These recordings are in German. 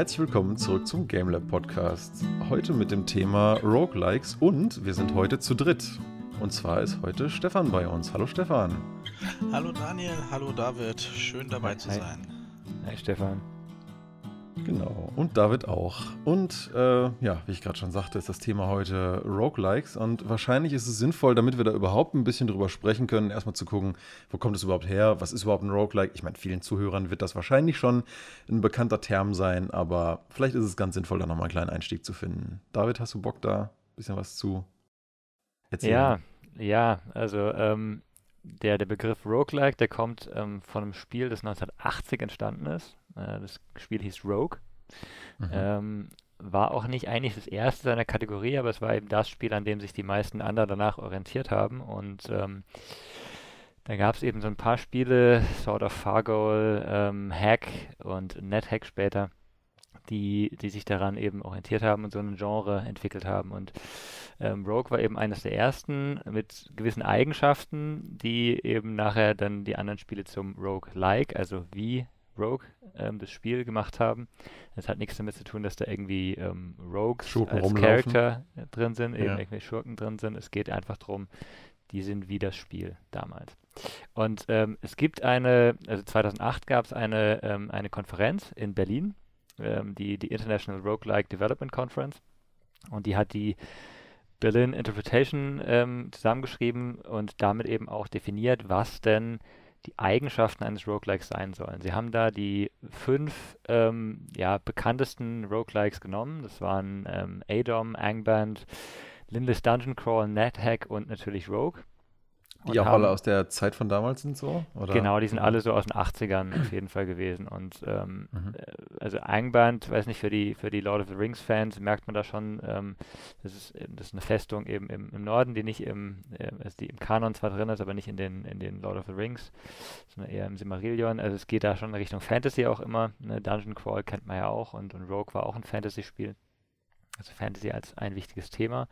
Herzlich willkommen zurück zum GameLab Podcast. Heute mit dem Thema Roguelikes und wir sind heute zu dritt. Und zwar ist heute Stefan bei uns. Hallo Stefan. Hallo Daniel, hallo David. Schön dabei zu sein. Hi Stefan. Genau, und David auch. Und äh, ja, wie ich gerade schon sagte, ist das Thema heute Roguelikes. Und wahrscheinlich ist es sinnvoll, damit wir da überhaupt ein bisschen drüber sprechen können, erstmal zu gucken, wo kommt es überhaupt her? Was ist überhaupt ein Roguelike? Ich meine, vielen Zuhörern wird das wahrscheinlich schon ein bekannter Term sein, aber vielleicht ist es ganz sinnvoll, da nochmal einen kleinen Einstieg zu finden. David, hast du Bock da ein bisschen was zu erzählen? Ja, ja, also ähm, der, der Begriff Roguelike, der kommt ähm, von einem Spiel, das 1980 entstanden ist. Äh, das Spiel hieß Rogue. Mhm. Ähm, war auch nicht eigentlich das erste seiner Kategorie, aber es war eben das Spiel, an dem sich die meisten anderen danach orientiert haben. Und ähm, da gab es eben so ein paar Spiele, Sword of Fargo, ähm, Hack und NetHack später, die, die sich daran eben orientiert haben und so ein Genre entwickelt haben. Und ähm, Rogue war eben eines der ersten mit gewissen Eigenschaften, die eben nachher dann die anderen Spiele zum Rogue-like, also wie Rogue ähm, das Spiel gemacht haben. Das hat nichts damit zu tun, dass da irgendwie ähm, Rogues Schurken als rumlaufen. Charakter drin sind, eben Ja. irgendwelche Schurken drin sind. Es geht einfach darum, die sind wie das Spiel damals. Und ähm, es gibt eine, also 2008 gab es eine, ähm, eine Konferenz in Berlin, ähm, die, die International Roguelike Development Conference. Und die hat die Berlin Interpretation ähm, zusammengeschrieben und damit eben auch definiert, was denn die Eigenschaften eines Roguelikes sein sollen. Sie haben da die fünf ähm, ja, bekanntesten Roguelikes genommen. Das waren ähm, ADOM, Angband, Lindless Dungeon Crawl, NetHack und natürlich Rogue. Die auch haben- alle aus der Zeit von damals sind so? Oder? Genau, die sind alle so aus den 80ern auf jeden Fall gewesen. Und ähm, Mhm. äh, also Angband, weiß nicht, für die, für die Lord of the Rings Fans merkt man da schon, ähm, das, ist, äh, das ist eine Festung eben im, im Norden, die nicht im, äh, also die im Kanon zwar drin ist, aber nicht in den, in den Lord of the Rings, sondern eher im Silmarillion. Also es geht da schon in Richtung Fantasy auch immer. Ne? Dungeon Crawl kennt man ja auch und, und Rogue war auch ein Fantasy-Spiel. Also Fantasy als ein wichtiges Thema.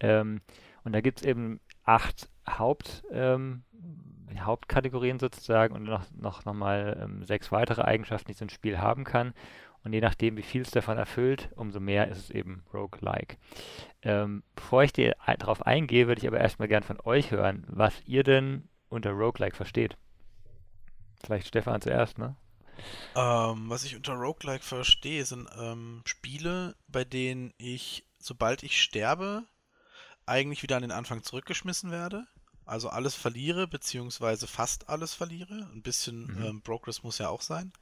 Ähm, und da gibt es eben acht Haupt, ähm, Hauptkategorien sozusagen und noch, noch, noch mal ähm, sechs weitere Eigenschaften, die so ein Spiel haben kann. Und je nachdem, wie viel es davon erfüllt, umso mehr ist es eben Roguelike. Ähm, bevor ich dir darauf eingehe, würde ich aber erstmal gern von euch hören, was ihr denn unter Roguelike versteht. Vielleicht Stefan zuerst, ne? Ähm, was ich unter Roguelike verstehe, sind ähm, Spiele, bei denen ich, sobald ich sterbe, eigentlich wieder an den Anfang zurückgeschmissen werde. Also alles verliere, beziehungsweise fast alles verliere. Ein bisschen Mhm. ähm, Progress muss ja auch sein.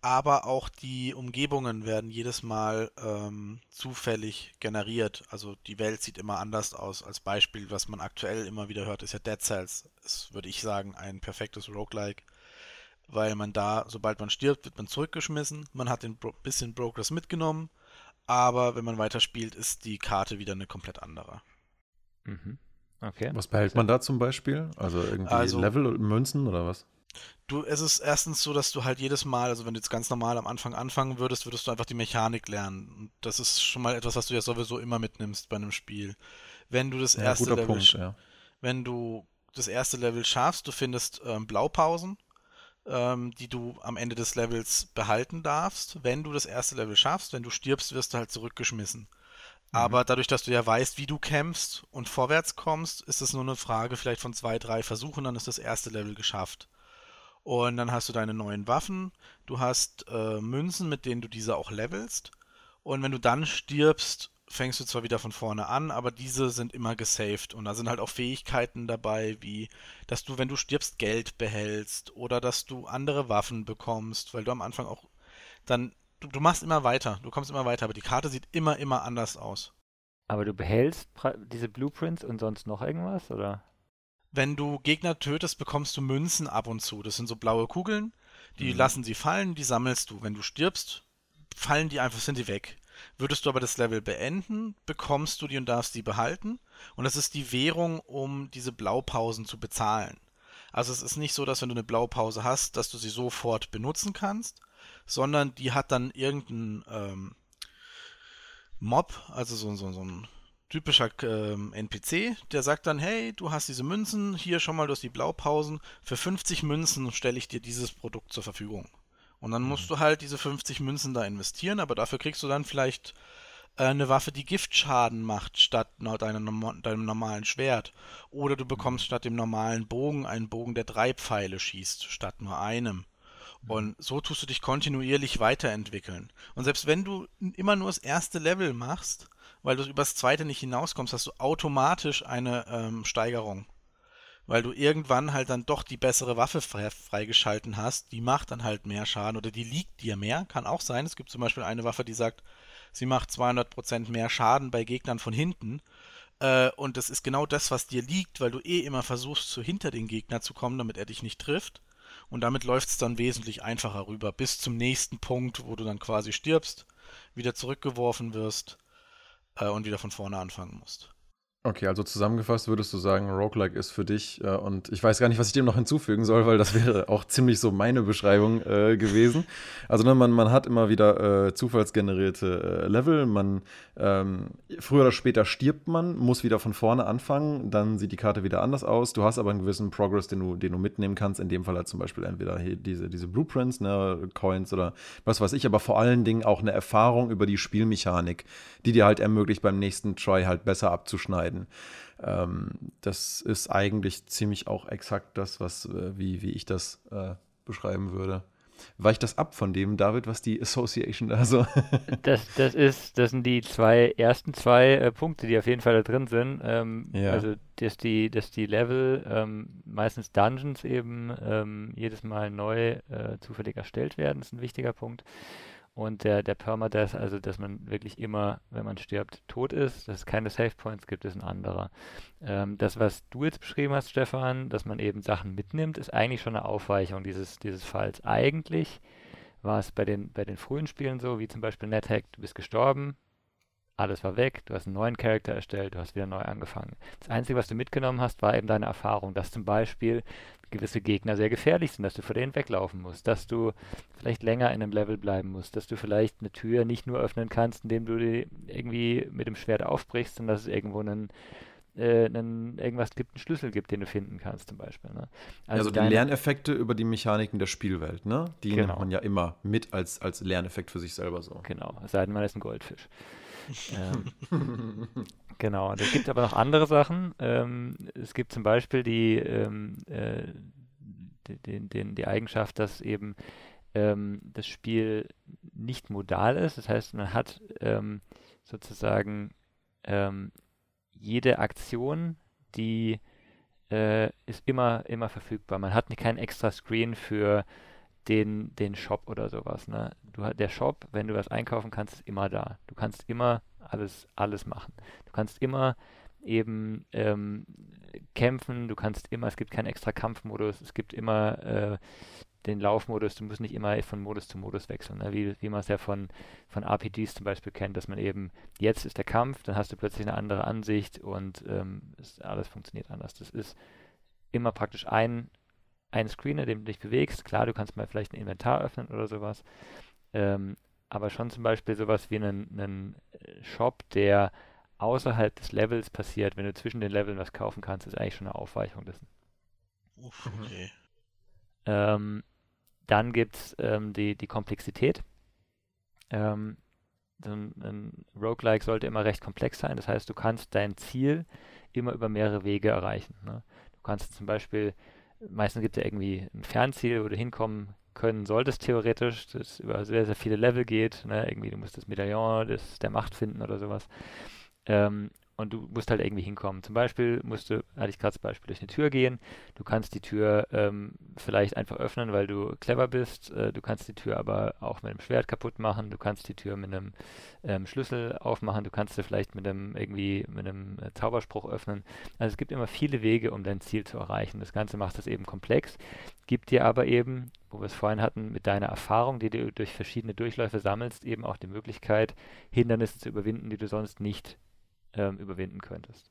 Aber auch die Umgebungen werden jedes Mal ähm, zufällig generiert. Also die Welt sieht immer anders aus. Als Beispiel, was man aktuell immer wieder hört, ist ja Dead Cells. Ist, würde ich sagen, ein perfektes Roguelike weil man da, sobald man stirbt, wird man zurückgeschmissen. Man hat ein Bro bisschen Progress mitgenommen, aber wenn man weiterspielt, ist die Karte wieder eine komplett andere. Mhm. Okay. Was behält man da zum Beispiel? Also irgendwie Also- Level und Münzen oder was? Du, es ist erstens so, dass du halt jedes Mal, also wenn du jetzt ganz normal am Anfang anfangen würdest, würdest du einfach die Mechanik lernen. Und das ist schon mal etwas, was du ja sowieso immer mitnimmst bei einem Spiel. Wenn du das Ja, erste guter Level, Punkt, ja. wenn du das erste Level schaffst, du findest ähm, Blaupausen, ähm, die du am Ende des Levels behalten darfst. Wenn du das erste Level schaffst, wenn du stirbst, wirst du halt zurückgeschmissen. Aber dadurch, dass du ja weißt, wie du kämpfst und vorwärts kommst, ist es nur eine Frage vielleicht von zwei, drei Versuchen, dann ist das erste Level geschafft. Und dann hast du deine neuen Waffen, du hast äh, Münzen, mit denen du diese auch levelst. Und wenn du dann stirbst, fängst du zwar wieder von vorne an, aber diese sind immer gesaved. Und da sind halt auch Fähigkeiten dabei, wie dass du, wenn du stirbst, Geld behältst oder dass du andere Waffen bekommst, weil du am Anfang auch dann, du, du machst immer weiter, du kommst immer weiter, aber die Karte sieht immer, immer anders aus. Aber du behältst diese Blueprints und sonst noch irgendwas, oder? Wenn du Gegner tötest, bekommst du Münzen ab und zu. Das sind so blaue Kugeln, die Mhm. lassen sie fallen, die sammelst du. Wenn du stirbst, fallen die einfach, sind die weg. Würdest du aber das Level beenden, bekommst du die und darfst die behalten. Und das ist die Währung, um diese Blaupausen zu bezahlen. Also es ist nicht so, dass wenn du eine Blaupause hast, dass du sie sofort benutzen kannst, sondern die hat dann irgendein ähm, Mob, also so, so, so ein typischer ähm, NPC, der sagt dann, hey, du hast diese Münzen, hier schon mal, du hast die Blaupausen, für 50 Münzen stelle ich dir dieses Produkt zur Verfügung. Und dann musst mhm. du halt diese 50 Münzen da investieren, aber dafür kriegst du dann vielleicht äh, eine Waffe, die Giftschaden macht, statt deinem, deinem normalen Schwert. Oder du bekommst statt dem normalen Bogen einen Bogen, der drei Pfeile schießt, statt nur einem. Mhm. Und so tust du dich kontinuierlich weiterentwickeln. Und selbst wenn du immer nur das erste Level machst, weil du übers zweite nicht hinauskommst, hast du automatisch eine ähm, Steigerung. Weil du irgendwann halt dann doch die bessere Waffe freigeschalten hast, die macht dann halt mehr Schaden oder die liegt dir mehr, kann auch sein. Es gibt zum Beispiel eine Waffe, die sagt, sie macht 200% mehr Schaden bei Gegnern von hinten. Äh, und das ist genau das, was dir liegt, weil du eh immer versuchst, so hinter den Gegner zu kommen, damit er dich nicht trifft. Und damit läuft es dann wesentlich einfacher rüber, bis zum nächsten Punkt, wo du dann quasi stirbst, wieder zurückgeworfen wirst äh, und wieder von vorne anfangen musst. Okay, also zusammengefasst würdest du sagen, Roguelike ist für dich, äh, und ich weiß gar nicht, was ich dem noch hinzufügen soll, weil das wäre auch ziemlich so meine Beschreibung äh, gewesen. Also ne, man, man hat immer wieder äh, zufallsgenerierte äh, Level, man ähm, früher oder später stirbt man, muss wieder von vorne anfangen, dann sieht die Karte wieder anders aus. Du hast aber einen gewissen Progress, den du, den du mitnehmen kannst. In dem Fall halt zum Beispiel entweder diese, diese Blueprints, ne, Coins oder was weiß ich, aber vor allen Dingen auch eine Erfahrung über die Spielmechanik, die dir halt ermöglicht, beim nächsten Try halt besser abzuschneiden entscheiden. Ähm, das ist eigentlich ziemlich auch exakt das, was, äh, wie, wie ich das äh, beschreiben würde. Weicht das ab von dem, David, was die Association da so? das, das, ist, das sind die zwei ersten zwei äh, Punkte, die auf jeden Fall da drin sind. Ähm, ja. Also, dass die, dass die Level, ähm, meistens Dungeons eben, ähm, jedes Mal neu äh, zufällig erstellt werden, ist ein wichtiger Punkt. Und der, der Permadeath, also dass man wirklich immer, wenn man stirbt, tot ist, dass es keine Save Points gibt, ist ein anderer. Ähm, das, was du jetzt beschrieben hast, Stefan, dass man eben Sachen mitnimmt, ist eigentlich schon eine Aufweichung dieses, dieses Falls. Eigentlich war es bei den, bei den frühen Spielen so, wie zum Beispiel NetHack, du bist gestorben, alles war weg, du hast einen neuen Charakter erstellt, du hast wieder neu angefangen. Das Einzige, was du mitgenommen hast, war eben deine Erfahrung, dass zum Beispiel gewisse Gegner sehr gefährlich sind, dass du vor denen weglaufen musst, dass du vielleicht länger in einem Level bleiben musst, dass du vielleicht eine Tür nicht nur öffnen kannst, indem du die irgendwie mit dem Schwert aufbrichst, sondern dass es irgendwo einen, äh, einen, irgendwas gibt, einen Schlüssel gibt, den du finden kannst zum Beispiel. Ne? Also, also die Lerneffekte über die Mechaniken der Spielwelt, ne? Die genau. nimmt man ja immer mit als, als Lerneffekt für sich selber so. Genau, es sei denn, man ist ein Goldfisch. Ähm, Genau, es gibt aber noch andere Sachen. Ähm, es gibt zum Beispiel die, ähm, äh, den, den, die Eigenschaft, dass eben ähm, das Spiel nicht modal ist. Das heißt, man hat ähm, sozusagen ähm, jede Aktion, die äh, ist immer, immer verfügbar. Man hat keinen extra Screen für den, den Shop oder sowas. Ne? Du, der Shop, wenn du was einkaufen kannst, ist immer da. Du kannst immer alles, alles machen. Du kannst immer eben ähm, kämpfen, du kannst immer, es gibt keinen extra Kampfmodus, es gibt immer äh, den Laufmodus, du musst nicht immer von Modus zu Modus wechseln, ne? wie, wie man es ja von, von RPGs zum Beispiel kennt, dass man eben, jetzt ist der Kampf, dann hast du plötzlich eine andere Ansicht und ähm, es, alles funktioniert anders. Das ist immer praktisch ein, ein Screen, in dem du dich bewegst. Klar, du kannst mal vielleicht ein Inventar öffnen oder sowas, ähm, aber schon zum Beispiel sowas wie einen, einen Shop, der außerhalb des Levels passiert, wenn du zwischen den Leveln was kaufen kannst, ist eigentlich schon eine Aufweichung dessen. Uff, mhm. okay. Ähm, dann gibt es ähm, die, die Komplexität. Ähm, ein, ein Roguelike sollte immer recht komplex sein. Das heißt, du kannst dein Ziel immer über mehrere Wege erreichen. Ne? Du kannst zum Beispiel, meistens gibt es ja irgendwie ein Fernziel, wo du hinkommen können solltest, theoretisch, das über sehr, sehr viele Level geht. Ne? Irgendwie, du musst das Medaillon des, der Macht finden oder sowas. Ähm, und du musst halt irgendwie hinkommen. Zum Beispiel musst du, hatte ich gerade das Beispiel, durch eine Tür gehen. Du kannst die Tür ähm, vielleicht einfach öffnen, weil du clever bist. Äh, du kannst die Tür aber auch mit einem Schwert kaputt machen. Du kannst die Tür mit einem ähm, Schlüssel aufmachen. Du kannst sie vielleicht mit einem irgendwie mit einem äh, Zauberspruch öffnen. Also es gibt immer viele Wege, um dein Ziel zu erreichen. Das Ganze macht es eben komplex, gibt dir aber eben, wo wir es vorhin hatten, mit deiner Erfahrung, die du durch verschiedene Durchläufe sammelst, eben auch die Möglichkeit, Hindernisse zu überwinden, die du sonst nicht ähm, überwinden könntest.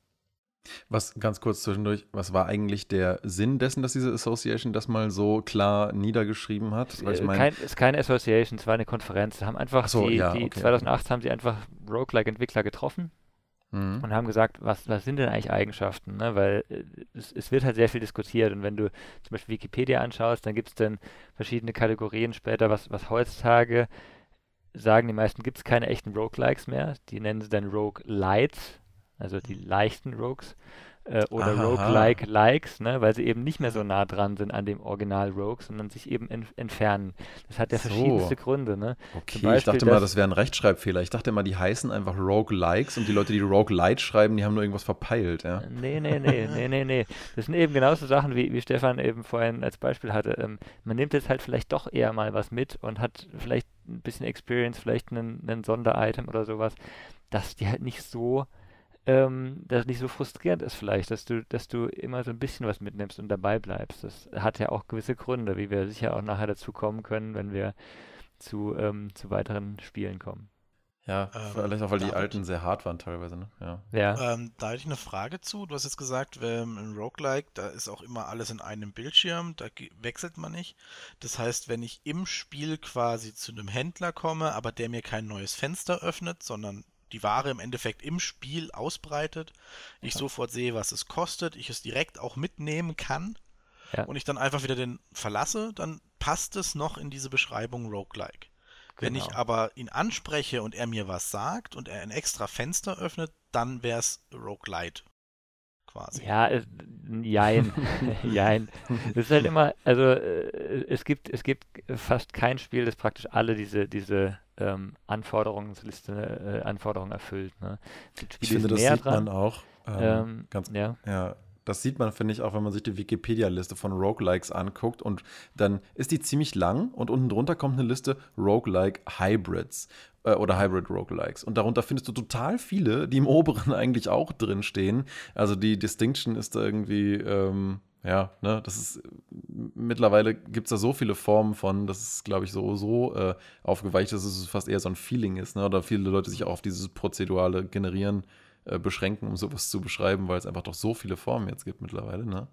Was ganz kurz zwischendurch, was war eigentlich der Sinn dessen, dass diese Association das mal so klar niedergeschrieben hat? Weil ich äh, mein, Kein, ist keine Association, es war eine Konferenz. haben einfach so, die, ja, die okay. 2008 haben sie einfach Roguelike-Entwickler getroffen mhm. und haben gesagt, was, was sind denn eigentlich Eigenschaften? Ne? Weil äh, es, es, wird halt sehr viel diskutiert und wenn du zum Beispiel Wikipedia anschaust, dann gibt es dann verschiedene Kategorien später, was, was heutzutage sagen die meisten, gibt es keine echten Roguelikes mehr. Die nennen sie dann Roguelites, also die leichten Rogues äh, oder Roguelike-Likes, ne, weil sie eben nicht mehr so nah dran sind an dem Original Rogue, sondern sich eben entfernen. Das hat ja so. verschiedenste Gründe. Ne? Okay, Beispiel, ich dachte mal, das wäre ein Rechtschreibfehler. Ich dachte immer, die heißen einfach Roguelikes und die Leute, die Roguelite schreiben, die haben nur irgendwas verpeilt. Ja? Nee, nee, nee, nee, nee, nee. Das sind eben genauso Sachen, wie, wie Stefan eben vorhin als Beispiel hatte. Ähm, man nimmt jetzt halt vielleicht doch eher mal was mit und hat vielleicht ein bisschen Experience, vielleicht einen, einen Sonderitem oder sowas, dass die halt nicht so ähm, das nicht so frustrierend ist vielleicht, dass du, dass du immer so ein bisschen was mitnimmst und dabei bleibst. Das hat ja auch gewisse Gründe, wie wir sicher auch nachher dazu kommen können, wenn wir zu, ähm, zu weiteren Spielen kommen. Ja, ähm, vielleicht auch, weil die alten sehr hart waren teilweise, ne? Ja. ja. Ähm, da hätte ich eine Frage zu. Du hast jetzt gesagt, im Roguelike, da ist auch immer alles in einem Bildschirm, da wechselt man nicht. Das heißt, wenn ich im Spiel quasi zu einem Händler komme, aber der mir kein neues Fenster öffnet, sondern die Ware im Endeffekt im Spiel ausbreitet, ich ja. sofort sehe, was es kostet, ich es direkt auch mitnehmen kann ja. und ich dann einfach wieder den verlasse, dann passt es noch in diese Beschreibung Roguelike. Genau. Wenn ich genau. aber ihn anspreche und er mir was sagt und er ein extra Fenster öffnet, dann wäre es Roguelite quasi. Ja, es, jein, jein. Es ist halt immer, also äh, es gibt, es gibt fast kein Spiel, das praktisch alle diese, diese ähm, Anforderungsliste, äh, Anforderungen erfüllt. Ne? ich finde, das sieht dran. man auch. Ähm, ähm, ganz, ja. ja. Das sieht man, finde ich, auch, wenn man sich die Wikipedia-Liste von Roguelikes anguckt. Und dann ist die ziemlich lang und unten drunter kommt eine Liste Roguelike Hybrids äh, oder Hybrid Roguelikes. Und darunter findest du total viele, die im oberen eigentlich auch drinstehen. Also die Distinction ist da irgendwie. Ähm, ja, ne, das ist mittlerweile gibt es da so viele Formen von, das ist, glaube ich, so, so äh, aufgeweicht, dass es fast eher so ein Feeling ist, ne? Oder viele Leute sich auch auf dieses prozedurale Generieren äh, beschränken, um sowas zu beschreiben, weil es einfach doch so viele Formen jetzt gibt mittlerweile, ne?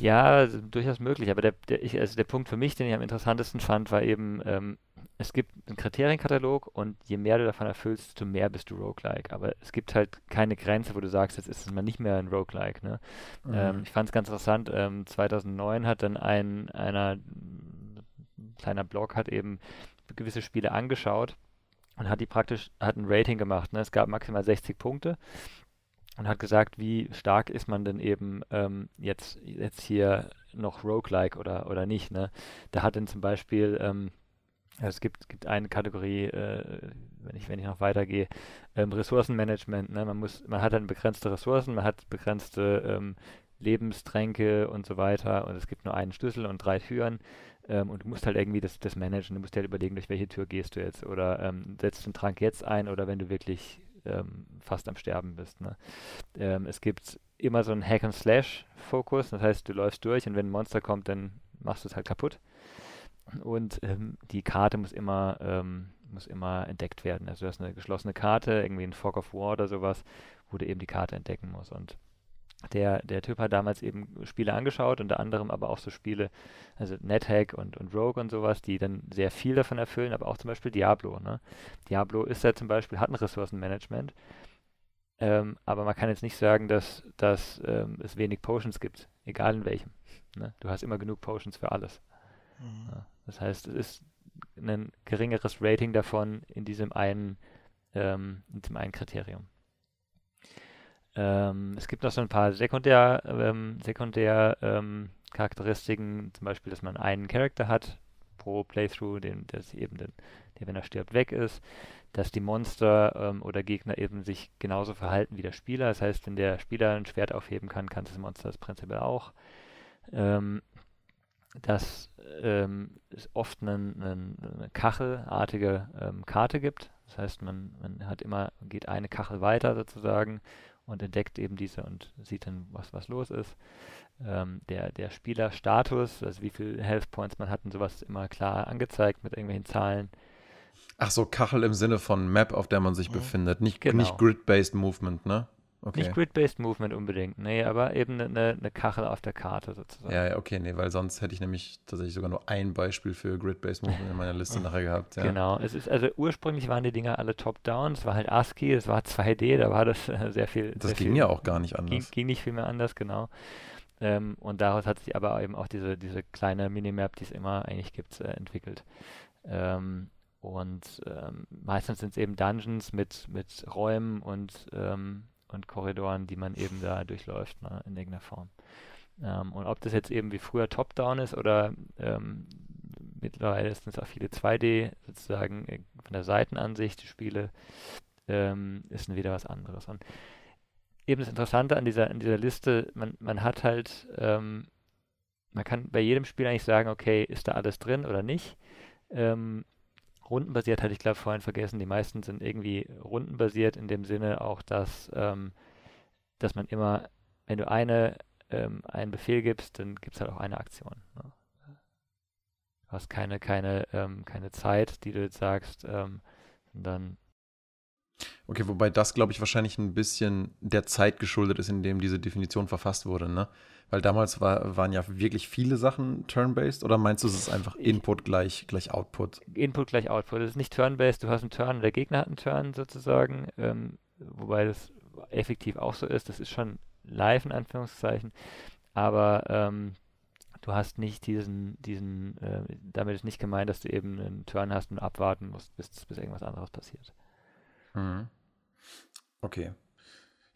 Ja, durchaus möglich. Aber der, der, ich, also der Punkt für mich, den ich am interessantesten fand, war eben, ähm, es gibt einen Kriterienkatalog und je mehr du davon erfüllst, desto mehr bist du Roguelike. Aber es gibt halt keine Grenze, wo du sagst, jetzt ist es mal nicht mehr ein Roguelike. Ne? Mhm. Ähm, ich fand es ganz interessant, ähm, 2009 hat dann ein einer, ein kleiner Blog hat eben gewisse Spiele angeschaut und hat die praktisch, hat ein Rating gemacht. Ne? Es gab maximal 60 Punkte und hat gesagt, wie stark ist man denn eben ähm, jetzt, jetzt hier noch Roguelike oder, oder nicht. Ne? Da hat dann zum Beispiel ähm, es gibt, gibt eine Kategorie, äh, wenn, ich, wenn ich noch weitergehe, ähm, Ressourcenmanagement. Ne? Man, muss, man hat dann begrenzte Ressourcen, man hat begrenzte ähm, Lebenstränke und so weiter und es gibt nur einen Schlüssel und drei Türen ähm, und du musst halt irgendwie das, das managen. Du musst dir halt überlegen, durch welche Tür gehst du jetzt oder ähm, setzt den Trank jetzt ein oder wenn du wirklich ähm, fast am Sterben bist. Ne? Ähm, es gibt immer so einen Hack-and-Slash-Fokus, das heißt, du läufst durch und wenn ein Monster kommt, dann machst du es halt kaputt. Und ähm, die Karte muss immer, ähm, muss immer entdeckt werden. Also du hast eine geschlossene Karte, irgendwie ein Fog of War oder sowas, wo du eben die Karte entdecken musst. Und der, der Typ hat damals eben Spiele angeschaut, unter anderem aber auch so Spiele, also NetHack und, und Rogue und sowas, die dann sehr viel davon erfüllen, aber auch zum Beispiel Diablo. Ne? Diablo ist ja zum Beispiel, hat ein Ressourcenmanagement, ähm, aber man kann jetzt nicht sagen, dass, dass ähm, es wenig Potions gibt, egal in welchem. Ne? Du hast immer genug Potions für alles. Mhm. Ja. Das heißt, es ist ein geringeres Rating davon in diesem einen, ähm, in diesem einen Kriterium. Ähm, es gibt noch so ein paar Sekundär, ähm, Sekundär ähm, Charakteristiken, zum Beispiel, dass man einen Charakter hat pro Playthrough, den, der eben den, der, wenn er stirbt, weg ist, dass die Monster ähm, oder Gegner eben sich genauso verhalten wie der Spieler. Das heißt, wenn der Spieler ein Schwert aufheben kann, kann das Monster das prinzipiell auch. Ähm, dass ähm, es oft einen, einen, eine kachelartige ähm, Karte gibt. Das heißt, man, man hat immer, geht eine Kachel weiter sozusagen und entdeckt eben diese und sieht dann, was, was los ist. Ähm, der, der Spielerstatus, also wie viele Health Points man hat und sowas, ist immer klar angezeigt mit irgendwelchen Zahlen. Ach so, Kachel im Sinne von Map, auf der man sich mhm. befindet, nicht, genau. nicht Grid-Based Movement, ne? Okay. Nicht Grid-Based Movement unbedingt, nee, aber eben eine, eine Kachel auf der Karte sozusagen. Ja, ja, okay, nee, weil sonst hätte ich nämlich tatsächlich sogar nur ein Beispiel für Grid-Based Movement in meiner Liste nachher gehabt. Ja. Genau, es ist, also ursprünglich waren die Dinger alle top-down, es war halt ASCII, es war 2D, da war das äh, sehr viel. Das sehr ging viel, ja auch gar nicht ging, anders. ging nicht viel mehr anders, genau. Ähm, und daraus hat sich aber eben auch diese, diese kleine Minimap, die es immer eigentlich gibt, äh, entwickelt. Ähm, und ähm, meistens sind es eben Dungeons mit, mit Räumen und, ähm, und Korridoren, die man eben da durchläuft, ne, in irgendeiner Form. Ähm, und ob das jetzt eben wie früher Top-Down ist oder ähm, mittlerweile sind es auch viele 2D sozusagen äh, von der Seitenansicht, die Spiele, ähm, ist wieder was anderes. Und eben das Interessante an dieser, an dieser Liste, man, man hat halt, ähm, man kann bei jedem Spiel eigentlich sagen, okay, ist da alles drin oder nicht. Ähm, rundenbasiert hatte ich glaube vorhin vergessen, die meisten sind irgendwie rundenbasiert in dem Sinne auch, dass, ähm, dass man immer, wenn du eine, ähm, einen Befehl gibst, dann gibt es halt auch eine Aktion. Ne? Du hast keine, keine, ähm, keine Zeit, die du jetzt sagst, ähm, dann Okay, wobei das, glaube ich, wahrscheinlich ein bisschen der Zeit geschuldet ist, in dem diese Definition verfasst wurde, ne? Weil damals war, waren ja wirklich viele Sachen turn-based oder meinst du, es ist einfach Input gleich, gleich Output? Input gleich Output. Das ist nicht turn-based, du hast einen Turn und der Gegner hat einen Turn sozusagen, ähm, wobei das effektiv auch so ist. Das ist schon live in Anführungszeichen, aber ähm, du hast nicht diesen, diesen, äh, damit ist nicht gemeint, dass du eben einen Turn hast und abwarten musst, bis, bis irgendwas anderes passiert. Mhm. Okay.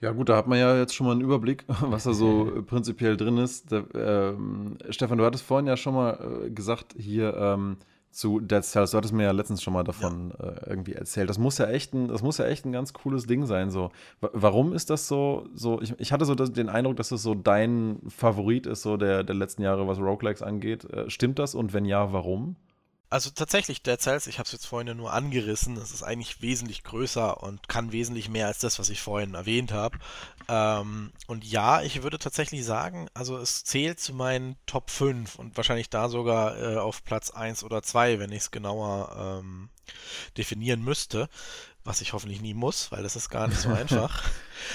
Ja, gut, da hat man ja jetzt schon mal einen Überblick, was da so prinzipiell drin ist. Da, ähm, Stefan, du hattest vorhin ja schon mal äh, gesagt, hier ähm, zu Dead Cells, du hattest mir ja letztens schon mal davon äh, irgendwie erzählt. Das muss ja echt ein, das muss ja echt ein ganz cooles Ding sein. So. Wa- Warum ist das so, so ich, ich hatte so das, den Eindruck, dass das so dein Favorit ist, so der, der letzten Jahre, was Roguelikes angeht. Äh, stimmt das? Und wenn ja, warum? Also tatsächlich, Dead Cells, ich habe es jetzt vorhin ja nur angerissen, es ist eigentlich wesentlich größer und kann wesentlich mehr als das, was ich vorhin erwähnt habe. Ähm, und ja, ich würde tatsächlich sagen, also es zählt zu meinen Top 5 und wahrscheinlich da sogar äh, auf Platz 1 oder 2, wenn ich es genauer ähm, definieren müsste, was ich hoffentlich nie muss, weil das ist gar nicht so einfach.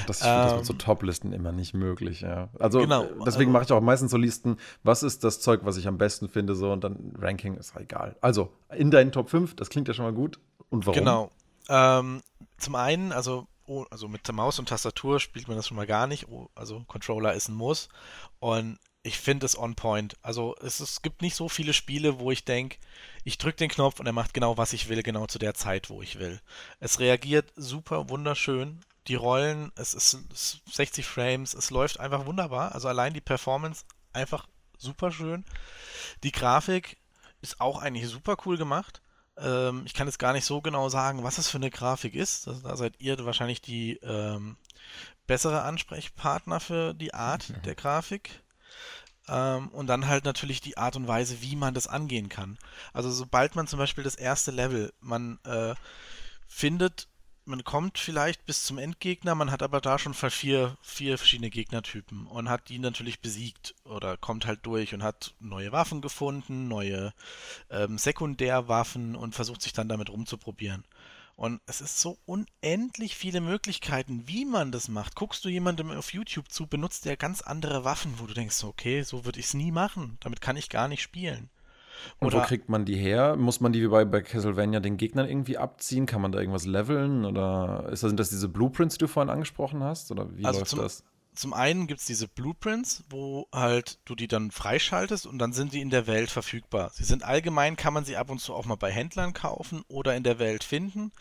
Das, ich finde das mit Ähm, so Top-Listen immer nicht möglich, ja. Also Genau, deswegen also- mache ich auch meistens so Listen, was ist das Zeug, was ich am besten finde, so und dann Ranking ist egal. Also in deinen Top 5, das klingt ja schon mal gut. Und warum? Genau. Ähm, zum einen, also, also mit der Maus und Tastatur spielt man das schon mal gar nicht. Also Controller ist ein Muss. Und ich finde es on point. Also es, es gibt nicht so viele Spiele, wo ich denke, ich drücke den Knopf und er macht genau, was ich will, genau zu der Zeit, wo ich will. Es reagiert super wunderschön. Die Rollen, es ist, es ist 60 Frames, es läuft einfach wunderbar. Also allein die Performance einfach super schön. Die Grafik ist auch eigentlich super cool gemacht. Ähm, ich kann jetzt gar nicht so genau sagen, was es für eine Grafik ist. Das, da seid ihr wahrscheinlich die ähm, bessere Ansprechpartner für die Art der Grafik. Ähm, und dann halt natürlich die Art und Weise, wie man das angehen kann. Also sobald man zum Beispiel das erste Level, man äh, findet, man kommt vielleicht bis zum Endgegner, man hat aber da schon vier, vier verschiedene Gegnertypen und hat die natürlich besiegt oder kommt halt durch und hat neue Waffen gefunden, neue ähm, Sekundärwaffen und versucht sich dann damit rumzuprobieren. Und es ist so unendlich viele Möglichkeiten, wie man das macht. Guckst du jemandem auf YouTube zu, benutzt der ganz andere Waffen, wo du denkst, okay, so würde ich es nie machen. Damit kann ich gar nicht spielen. Und wo kriegt man die her? Muss man die wie bei, bei Castlevania den Gegnern irgendwie abziehen? Kann man da irgendwas leveln? Oder ist das, sind das diese Blueprints, die du vorhin angesprochen hast? Oder wie Also läuft das? Zum einen gibt es diese Blueprints, wo halt du die dann freischaltest und dann sind die in der Welt verfügbar. Sie sind allgemein, kann man sie ab und zu auch mal bei Händlern kaufen oder in der Welt finden.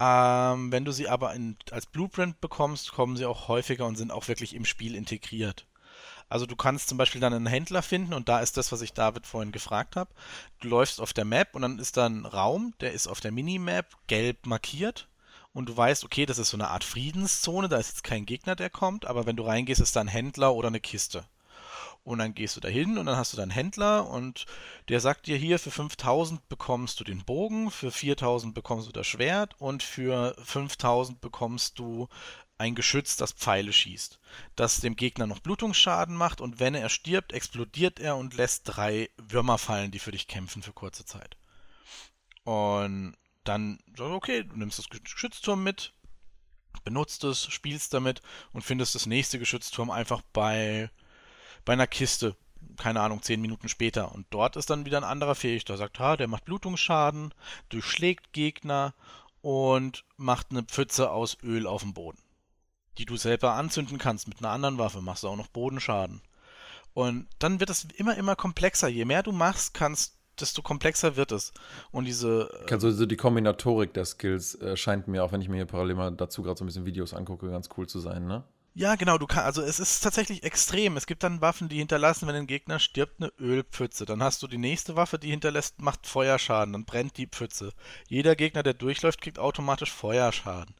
Ähm, wenn du sie aber in, als Blueprint bekommst, kommen sie auch häufiger und sind auch wirklich im Spiel integriert. Also du kannst zum Beispiel dann einen Händler finden und da ist das, was ich David vorhin gefragt habe. Du läufst auf der Map und dann ist da ein Raum, der ist auf der Minimap gelb markiert und du weißt, okay, das ist so eine Art Friedenszone, da ist jetzt kein Gegner, der kommt, aber wenn du reingehst, ist da ein Händler oder eine Kiste. Und dann gehst du da hin und dann hast du da einen Händler und der sagt dir hier, für 5000 bekommst du den Bogen, für 4000 bekommst du das Schwert und für 5000 bekommst du ein Geschütz, das Pfeile schießt, das dem Gegner noch Blutungsschaden macht und wenn er stirbt, explodiert er und lässt drei Würmer fallen, die für dich kämpfen für kurze Zeit. Und dann okay, du nimmst das Geschützturm mit, benutzt es, spielst damit und findest das nächste Geschützturm einfach bei, bei einer Kiste. Keine Ahnung, zehn Minuten später. Und dort ist dann wieder ein anderer fähig. Der sagt, ha, der macht Blutungsschaden, durchschlägt Gegner und macht eine Pfütze aus Öl auf dem Boden. Die du selber anzünden kannst mit einer anderen Waffe, machst du auch noch Bodenschaden. Und dann wird es immer, immer komplexer. Je mehr du machst, kannst desto komplexer wird es. Und diese. Also, also die Kombinatorik der Skills äh, scheint mir, auch wenn ich mir hier parallel mal dazu gerade so ein bisschen Videos angucke, ganz cool zu sein, ne? Ja, genau, du kannst, also es ist tatsächlich extrem. Es gibt dann Waffen, die hinterlassen, wenn ein Gegner stirbt, eine Ölpfütze. Dann hast du die nächste Waffe, die hinterlässt, macht Feuerschaden, dann brennt die Pfütze. Jeder Gegner, der durchläuft, kriegt automatisch Feuerschaden.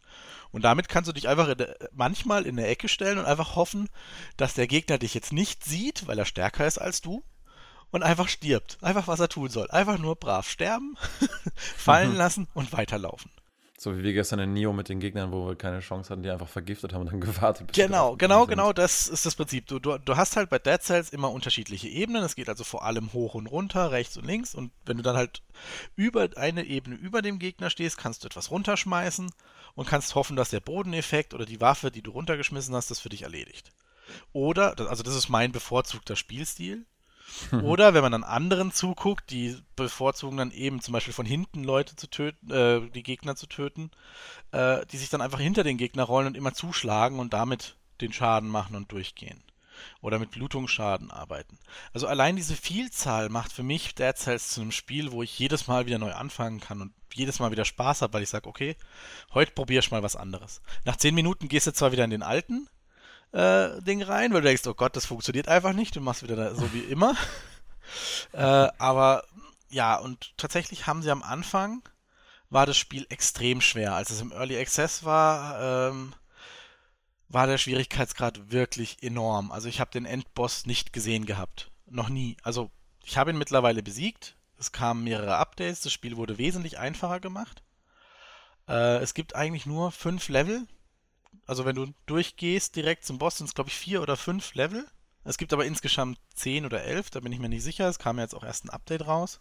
Und damit kannst du dich einfach in der, manchmal in der Ecke stellen und einfach hoffen, dass der Gegner dich jetzt nicht sieht, weil er stärker ist als du und einfach stirbt. Einfach was er tun soll. Einfach nur brav sterben, fallen mhm. lassen und weiterlaufen. So wie wir gestern in Nio mit den Gegnern, wo wir keine Chance hatten, die einfach vergiftet haben und dann gewartet. genau, genau, genau, das ist das Prinzip. Du, du, du hast halt bei Dead Cells immer unterschiedliche Ebenen. Es geht also vor allem hoch und runter, rechts und links. Und wenn du dann halt über eine Ebene über dem Gegner stehst, kannst du etwas runterschmeißen und kannst hoffen, dass der Bodeneffekt oder die Waffe, die du runtergeschmissen hast, das für dich erledigt. Oder, also das ist mein bevorzugter Spielstil. Oder wenn man dann anderen zuguckt, die bevorzugen dann eben zum Beispiel von hinten Leute zu töten, äh, die Gegner zu töten, äh, die sich dann einfach hinter den Gegner rollen und immer zuschlagen und damit den Schaden machen und durchgehen. Oder mit Blutungsschaden arbeiten. Also allein diese Vielzahl macht für mich Dead Cells zu einem Spiel, wo ich jedes Mal wieder neu anfangen kann und jedes Mal wieder Spaß habe, weil ich sage, okay, heute probiere ich mal was anderes. Nach zehn Minuten gehst du zwar wieder in den alten, äh, Ding rein, weil du denkst, oh Gott, das funktioniert einfach nicht, du machst wieder so wie immer. äh, aber ja, und tatsächlich haben sie am Anfang, war das Spiel extrem schwer. Als es im Early Access war, ähm, war der Schwierigkeitsgrad wirklich enorm. Also ich habe den Endboss nicht gesehen gehabt. Noch nie. Also ich habe ihn mittlerweile besiegt. Es kamen mehrere Updates. Das Spiel wurde wesentlich einfacher gemacht. Äh, es gibt eigentlich nur fünf Level. Also wenn du durchgehst direkt zum Boss, sind es glaube ich vier oder fünf Level. Es gibt aber insgesamt zehn oder elf, da bin ich mir nicht sicher. Es kam ja jetzt auch erst ein Update raus.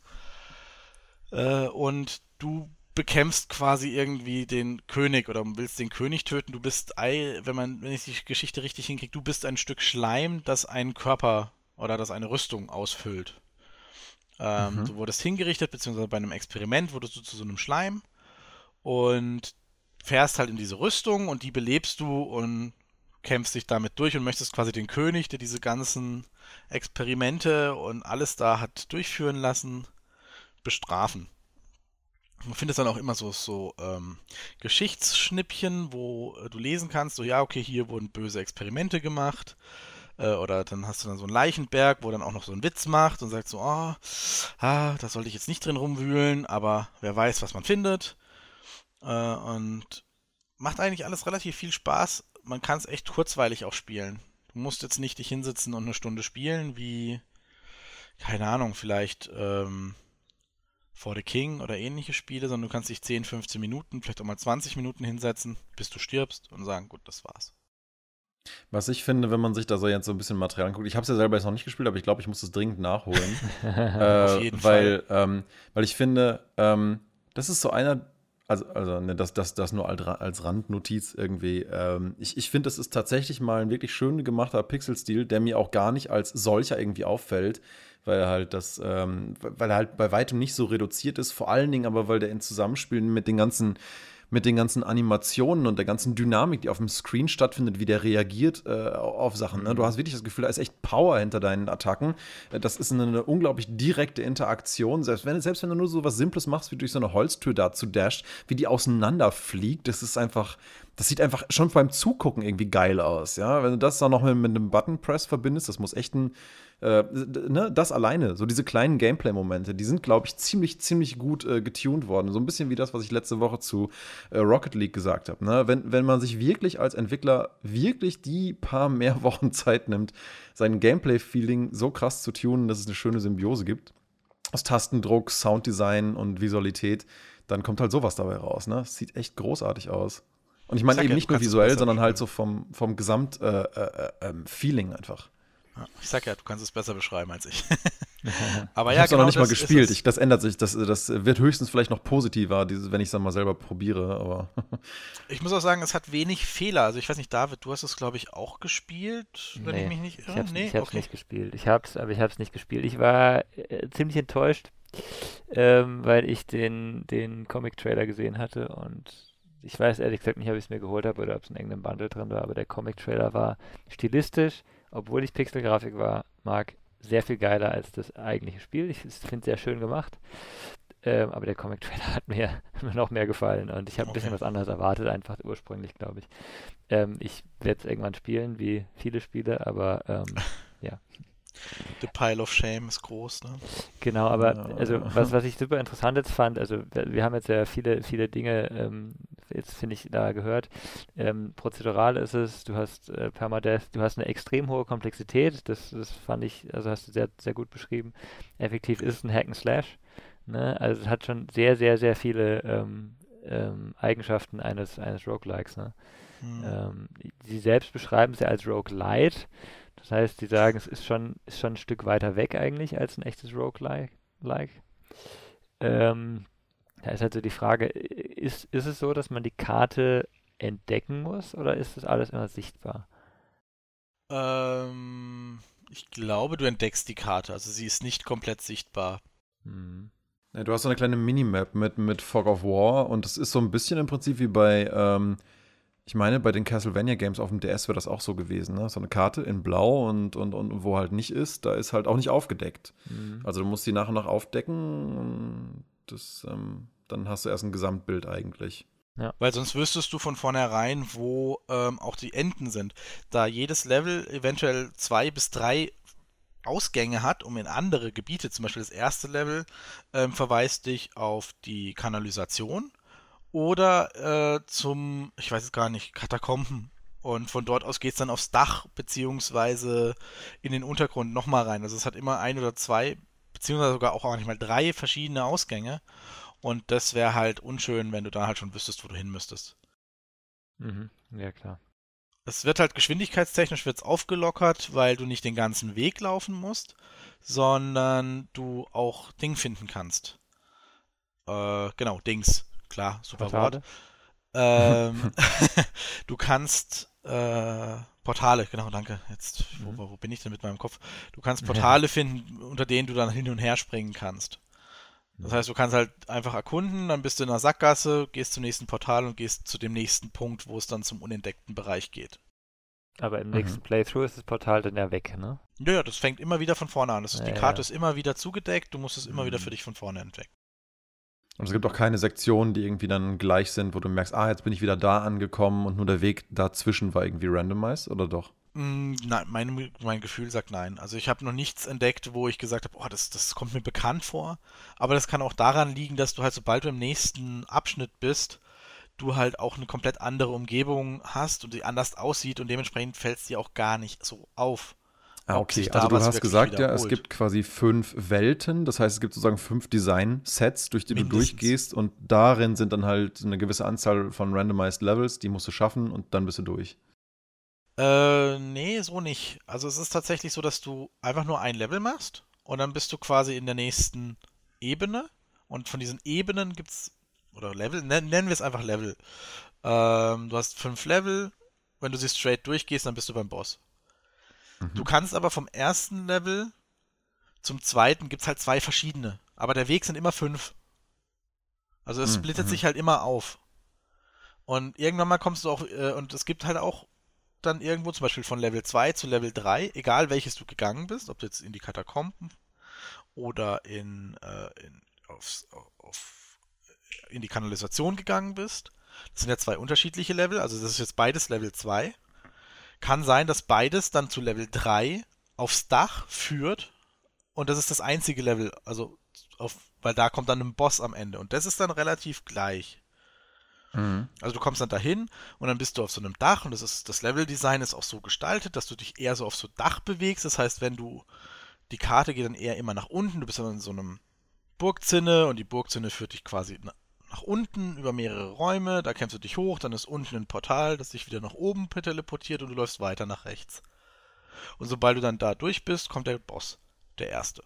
Äh, und du bekämpfst quasi irgendwie den König oder willst den König töten. Du bist, wenn man, wenn ich die Geschichte richtig hinkriege, du bist ein Stück Schleim, das einen Körper oder das eine Rüstung ausfüllt. Ähm, mhm. Du wurdest hingerichtet, beziehungsweise bei einem Experiment wurdest du zu so einem Schleim. Und fährst halt in diese Rüstung und die belebst du und kämpfst dich damit durch und möchtest quasi den König, der diese ganzen Experimente und alles da hat durchführen lassen, bestrafen. Man findet dann auch immer so, so ähm, Geschichtsschnippchen, wo äh, du lesen kannst, so ja, okay, hier wurden böse Experimente gemacht. Äh, oder dann hast du dann so einen Leichenberg, wo dann auch noch so einen Witz macht und sagt so, oh, ah, da sollte ich jetzt nicht drin rumwühlen, aber wer weiß, was man findet. Äh, und macht eigentlich alles relativ viel Spaß. Man kann es echt kurzweilig auch spielen. Du musst jetzt nicht dich hinsetzen und eine Stunde spielen, wie, keine Ahnung, vielleicht ähm, For the King oder ähnliche Spiele, sondern du kannst dich 10, 15 Minuten, vielleicht auch mal 20 Minuten hinsetzen, bis du stirbst und sagen, gut, das war's. Was ich finde, wenn man sich da so jetzt so ein bisschen Material anguckt, ich habe es ja selber jetzt noch nicht gespielt, aber ich glaube, ich muss es dringend nachholen. äh, Auf jeden weil, Fall. Ähm, weil ich finde, ähm, das ist so einer also, also ne, das, das, das nur als Randnotiz irgendwie. Ähm, ich ich finde, das ist tatsächlich mal ein wirklich schön gemachter Pixelstil, der mir auch gar nicht als solcher irgendwie auffällt, weil er halt das, ähm, weil er halt bei weitem nicht so reduziert ist, vor allen Dingen aber, weil der in Zusammenspiel mit den ganzen mit den ganzen Animationen und der ganzen Dynamik, die auf dem Screen stattfindet, wie der reagiert äh, auf Sachen. Ne? Du hast wirklich das Gefühl, da ist echt Power hinter deinen Attacken. Äh, das ist eine, eine, unglaublich direkte Interaktion. Selbst wenn, selbst wenn du nur so was Simples machst, wie durch so eine Holztür dazu dasht, wie die auseinanderfliegt, das ist einfach, das sieht einfach schon beim Zugucken irgendwie geil aus. Ja? Wenn du das dann noch mit, mit einem Button Press verbindest, das muss echt ein äh, ne, das alleine, so diese kleinen Gameplay-Momente, die sind, glaube ich, ziemlich, ziemlich gut äh, getuned worden. So ein bisschen wie das, was ich letzte Woche zu äh, Rocket League gesagt habe. Ne? Wenn, wenn man sich wirklich als Entwickler wirklich die paar mehr Wochen Zeit nimmt, sein Gameplay-Feeling so krass zu tunen, dass es eine schöne Symbiose gibt, aus Tastendruck, Sounddesign und Visualität, dann kommt halt sowas dabei raus. Ne? sieht echt großartig aus. Und ich meine eben ja, nicht nur visuell, sondern halt so vom, vom Gesamt-Feeling äh, äh, äh, ähm, einfach. Ich sag ja, du kannst es besser beschreiben als ich. Aber ich ja, habe es genau noch nicht mal gespielt. es. Ich, das ändert sich. Das, das wird höchstens vielleicht noch positiver, dieses, wenn ich es dann mal selber probiere. Aber Ich muss auch sagen, es hat wenig Fehler. Also ich weiß nicht, David, du hast es, glaube ich, auch gespielt, wenn ich Nee, mich nicht Ich irre. hab's, nee, ich hab's okay. nicht gespielt. Ich hab's, aber ich hab's nicht gespielt. Ich war äh, ziemlich enttäuscht, ähm, weil ich den, den Comic-Trailer gesehen hatte und ich weiß ehrlich gesagt nicht, ob ich es mir geholt habe oder ob es in irgendeinem Bundle drin war, aber der Comic-Trailer war stilistisch, obwohl ich Pixelgrafik war, mag, sehr viel geiler als das eigentliche Spiel. Ich finde es sehr schön gemacht. Ähm, aber der Comic-Trailer hat mir, mir noch mehr gefallen und ich habe ein bisschen Okay. was anderes erwartet, einfach ursprünglich, glaube ich. Ähm, ich werde es irgendwann spielen, wie viele Spiele, aber ähm, The Pile of Shame ist groß, ne? Genau, aber Ja. also was, was ich super interessant jetzt fand, also wir, wir haben jetzt ja viele, viele Dinge ähm, jetzt finde ich da gehört. Ähm, prozedural ist es, du hast äh, Permadeath, du hast eine extrem hohe Komplexität, das, das fand ich, also hast du sehr, sehr gut beschrieben. Effektiv ist es ein Hack and Slash, ne? Also es hat schon sehr, sehr, sehr viele ähm, ähm, Eigenschaften eines, eines Roguelikes, ne? Hm. Ähm, sie selbst beschreiben es ja als Roguelite. Das heißt, sie sagen, es ist schon, ist schon ein Stück weiter weg eigentlich als ein echtes Roguelike. Like. Ähm, da ist halt so die Frage, ist, ist es so, dass man die Karte entdecken muss oder ist das alles immer sichtbar? Ähm, ich glaube, du entdeckst die Karte. Also sie ist nicht komplett sichtbar. Hm. Ja, du hast so eine kleine Minimap mit, mit Fog of War und das ist so ein bisschen im Prinzip wie bei, ähm, ich meine, bei den Castlevania Games auf dem DS wäre das auch so gewesen, ne? So eine Karte in Blau und, und, und wo halt nicht ist, da ist halt auch nicht aufgedeckt. Hm. Also du musst die nach und nach aufdecken und das, ähm, dann hast du erst ein Gesamtbild eigentlich. Weil sonst wüsstest du von vornherein, wo ähm, auch die Enden sind. Da jedes Level eventuell zwei bis drei Ausgänge hat, um in andere Gebiete, zum Beispiel das erste Level, ähm, verweist dich auf die Kanalisation oder äh, zum, ich weiß es gar nicht, Katakomben. Und von dort aus geht es dann aufs Dach, beziehungsweise in den Untergrund nochmal rein. Also es hat immer ein oder zwei, beziehungsweise sogar auch manchmal drei verschiedene Ausgänge. Und das wäre halt unschön, wenn du da halt schon wüsstest, wo du hin müsstest. Mhm. Ja, klar. Es wird halt geschwindigkeitstechnisch wird's aufgelockert, weil du nicht den ganzen Weg laufen musst, sondern du auch Ding finden kannst. Äh, genau, Dings. Klar, super Portale? Wort. Ähm, du kannst äh, Portale, genau, danke. Jetzt, wo, Mhm. wo bin ich denn mit meinem Kopf? Du kannst Portale finden, unter denen du dann hin und her springen kannst. Das heißt, du kannst halt einfach erkunden, dann bist du in einer Sackgasse, gehst zum nächsten Portal und gehst zu dem nächsten Punkt, wo es dann zum unentdeckten Bereich geht. Aber im Mhm. nächsten Playthrough ist das Portal dann ja weg, ne? Ja, ja, das fängt immer wieder von vorne an. Das ist, die Ja, Karte ja. ist immer wieder zugedeckt, du musst es immer wieder Mhm. für dich von vorne entdecken. Und es gibt auch keine Sektionen, die irgendwie dann gleich sind, wo du merkst, ah, jetzt bin ich wieder da angekommen und nur der Weg dazwischen war irgendwie randomized, oder doch? Mm, Nein, mein, mein Gefühl sagt nein. Also ich habe noch nichts entdeckt, wo ich gesagt habe, oh, das, das kommt mir bekannt vor. Aber das kann auch daran liegen, dass du halt, sobald du im nächsten Abschnitt bist, du halt auch eine komplett andere Umgebung hast und die anders aussieht und dementsprechend fällt es dir auch gar nicht so auf. Ah, okay. Also du hast gesagt, ja, es gibt quasi fünf Welten. Das heißt, es gibt sozusagen fünf Design-Sets, durch die du Mindestens. durchgehst und darin sind dann halt eine gewisse Anzahl von randomized Levels, die musst du schaffen und dann bist du durch. Äh, nee, so nicht. Also es ist tatsächlich so, dass du einfach nur ein Level machst und dann bist du quasi in der nächsten Ebene und von diesen Ebenen gibt's oder Level, nen- nennen wir es einfach Level. Ähm, du hast fünf Level, wenn du sie straight durchgehst, dann bist du beim Boss. Mhm. Du kannst aber vom ersten Level zum zweiten gibt's halt zwei verschiedene, aber der Weg sind immer fünf. Also es Mhm, splittet mhm. sich halt immer auf. Und irgendwann mal kommst du auch, äh, und es gibt halt auch dann irgendwo, zum Beispiel von Level 2 zu Level 3, egal welches du gegangen bist, ob du jetzt in die Katakomben oder in, äh, in, aufs, auf, in die Kanalisation gegangen bist. Das sind ja zwei unterschiedliche Level, also das ist jetzt beides Level 2. Kann sein, dass beides dann zu Level 3 aufs Dach führt und das ist das einzige Level, also auf, weil da kommt dann ein Boss am Ende und das ist dann relativ gleich. Mhm. Also du kommst dann dahin und dann bist du auf so einem Dach und das ist das Leveldesign ist auch so gestaltet, dass du dich eher so auf so Dach bewegst. Das heißt, wenn du die Karte geht dann eher immer nach unten, du bist dann in so einem Burgzinne und die Burgzinne führt dich quasi nach unten über mehrere Räume, da kämpfst du dich hoch, dann ist unten ein Portal, das dich wieder nach oben teleportiert und du läufst weiter nach rechts. Und sobald du dann da durch bist, kommt der Boss, der erste.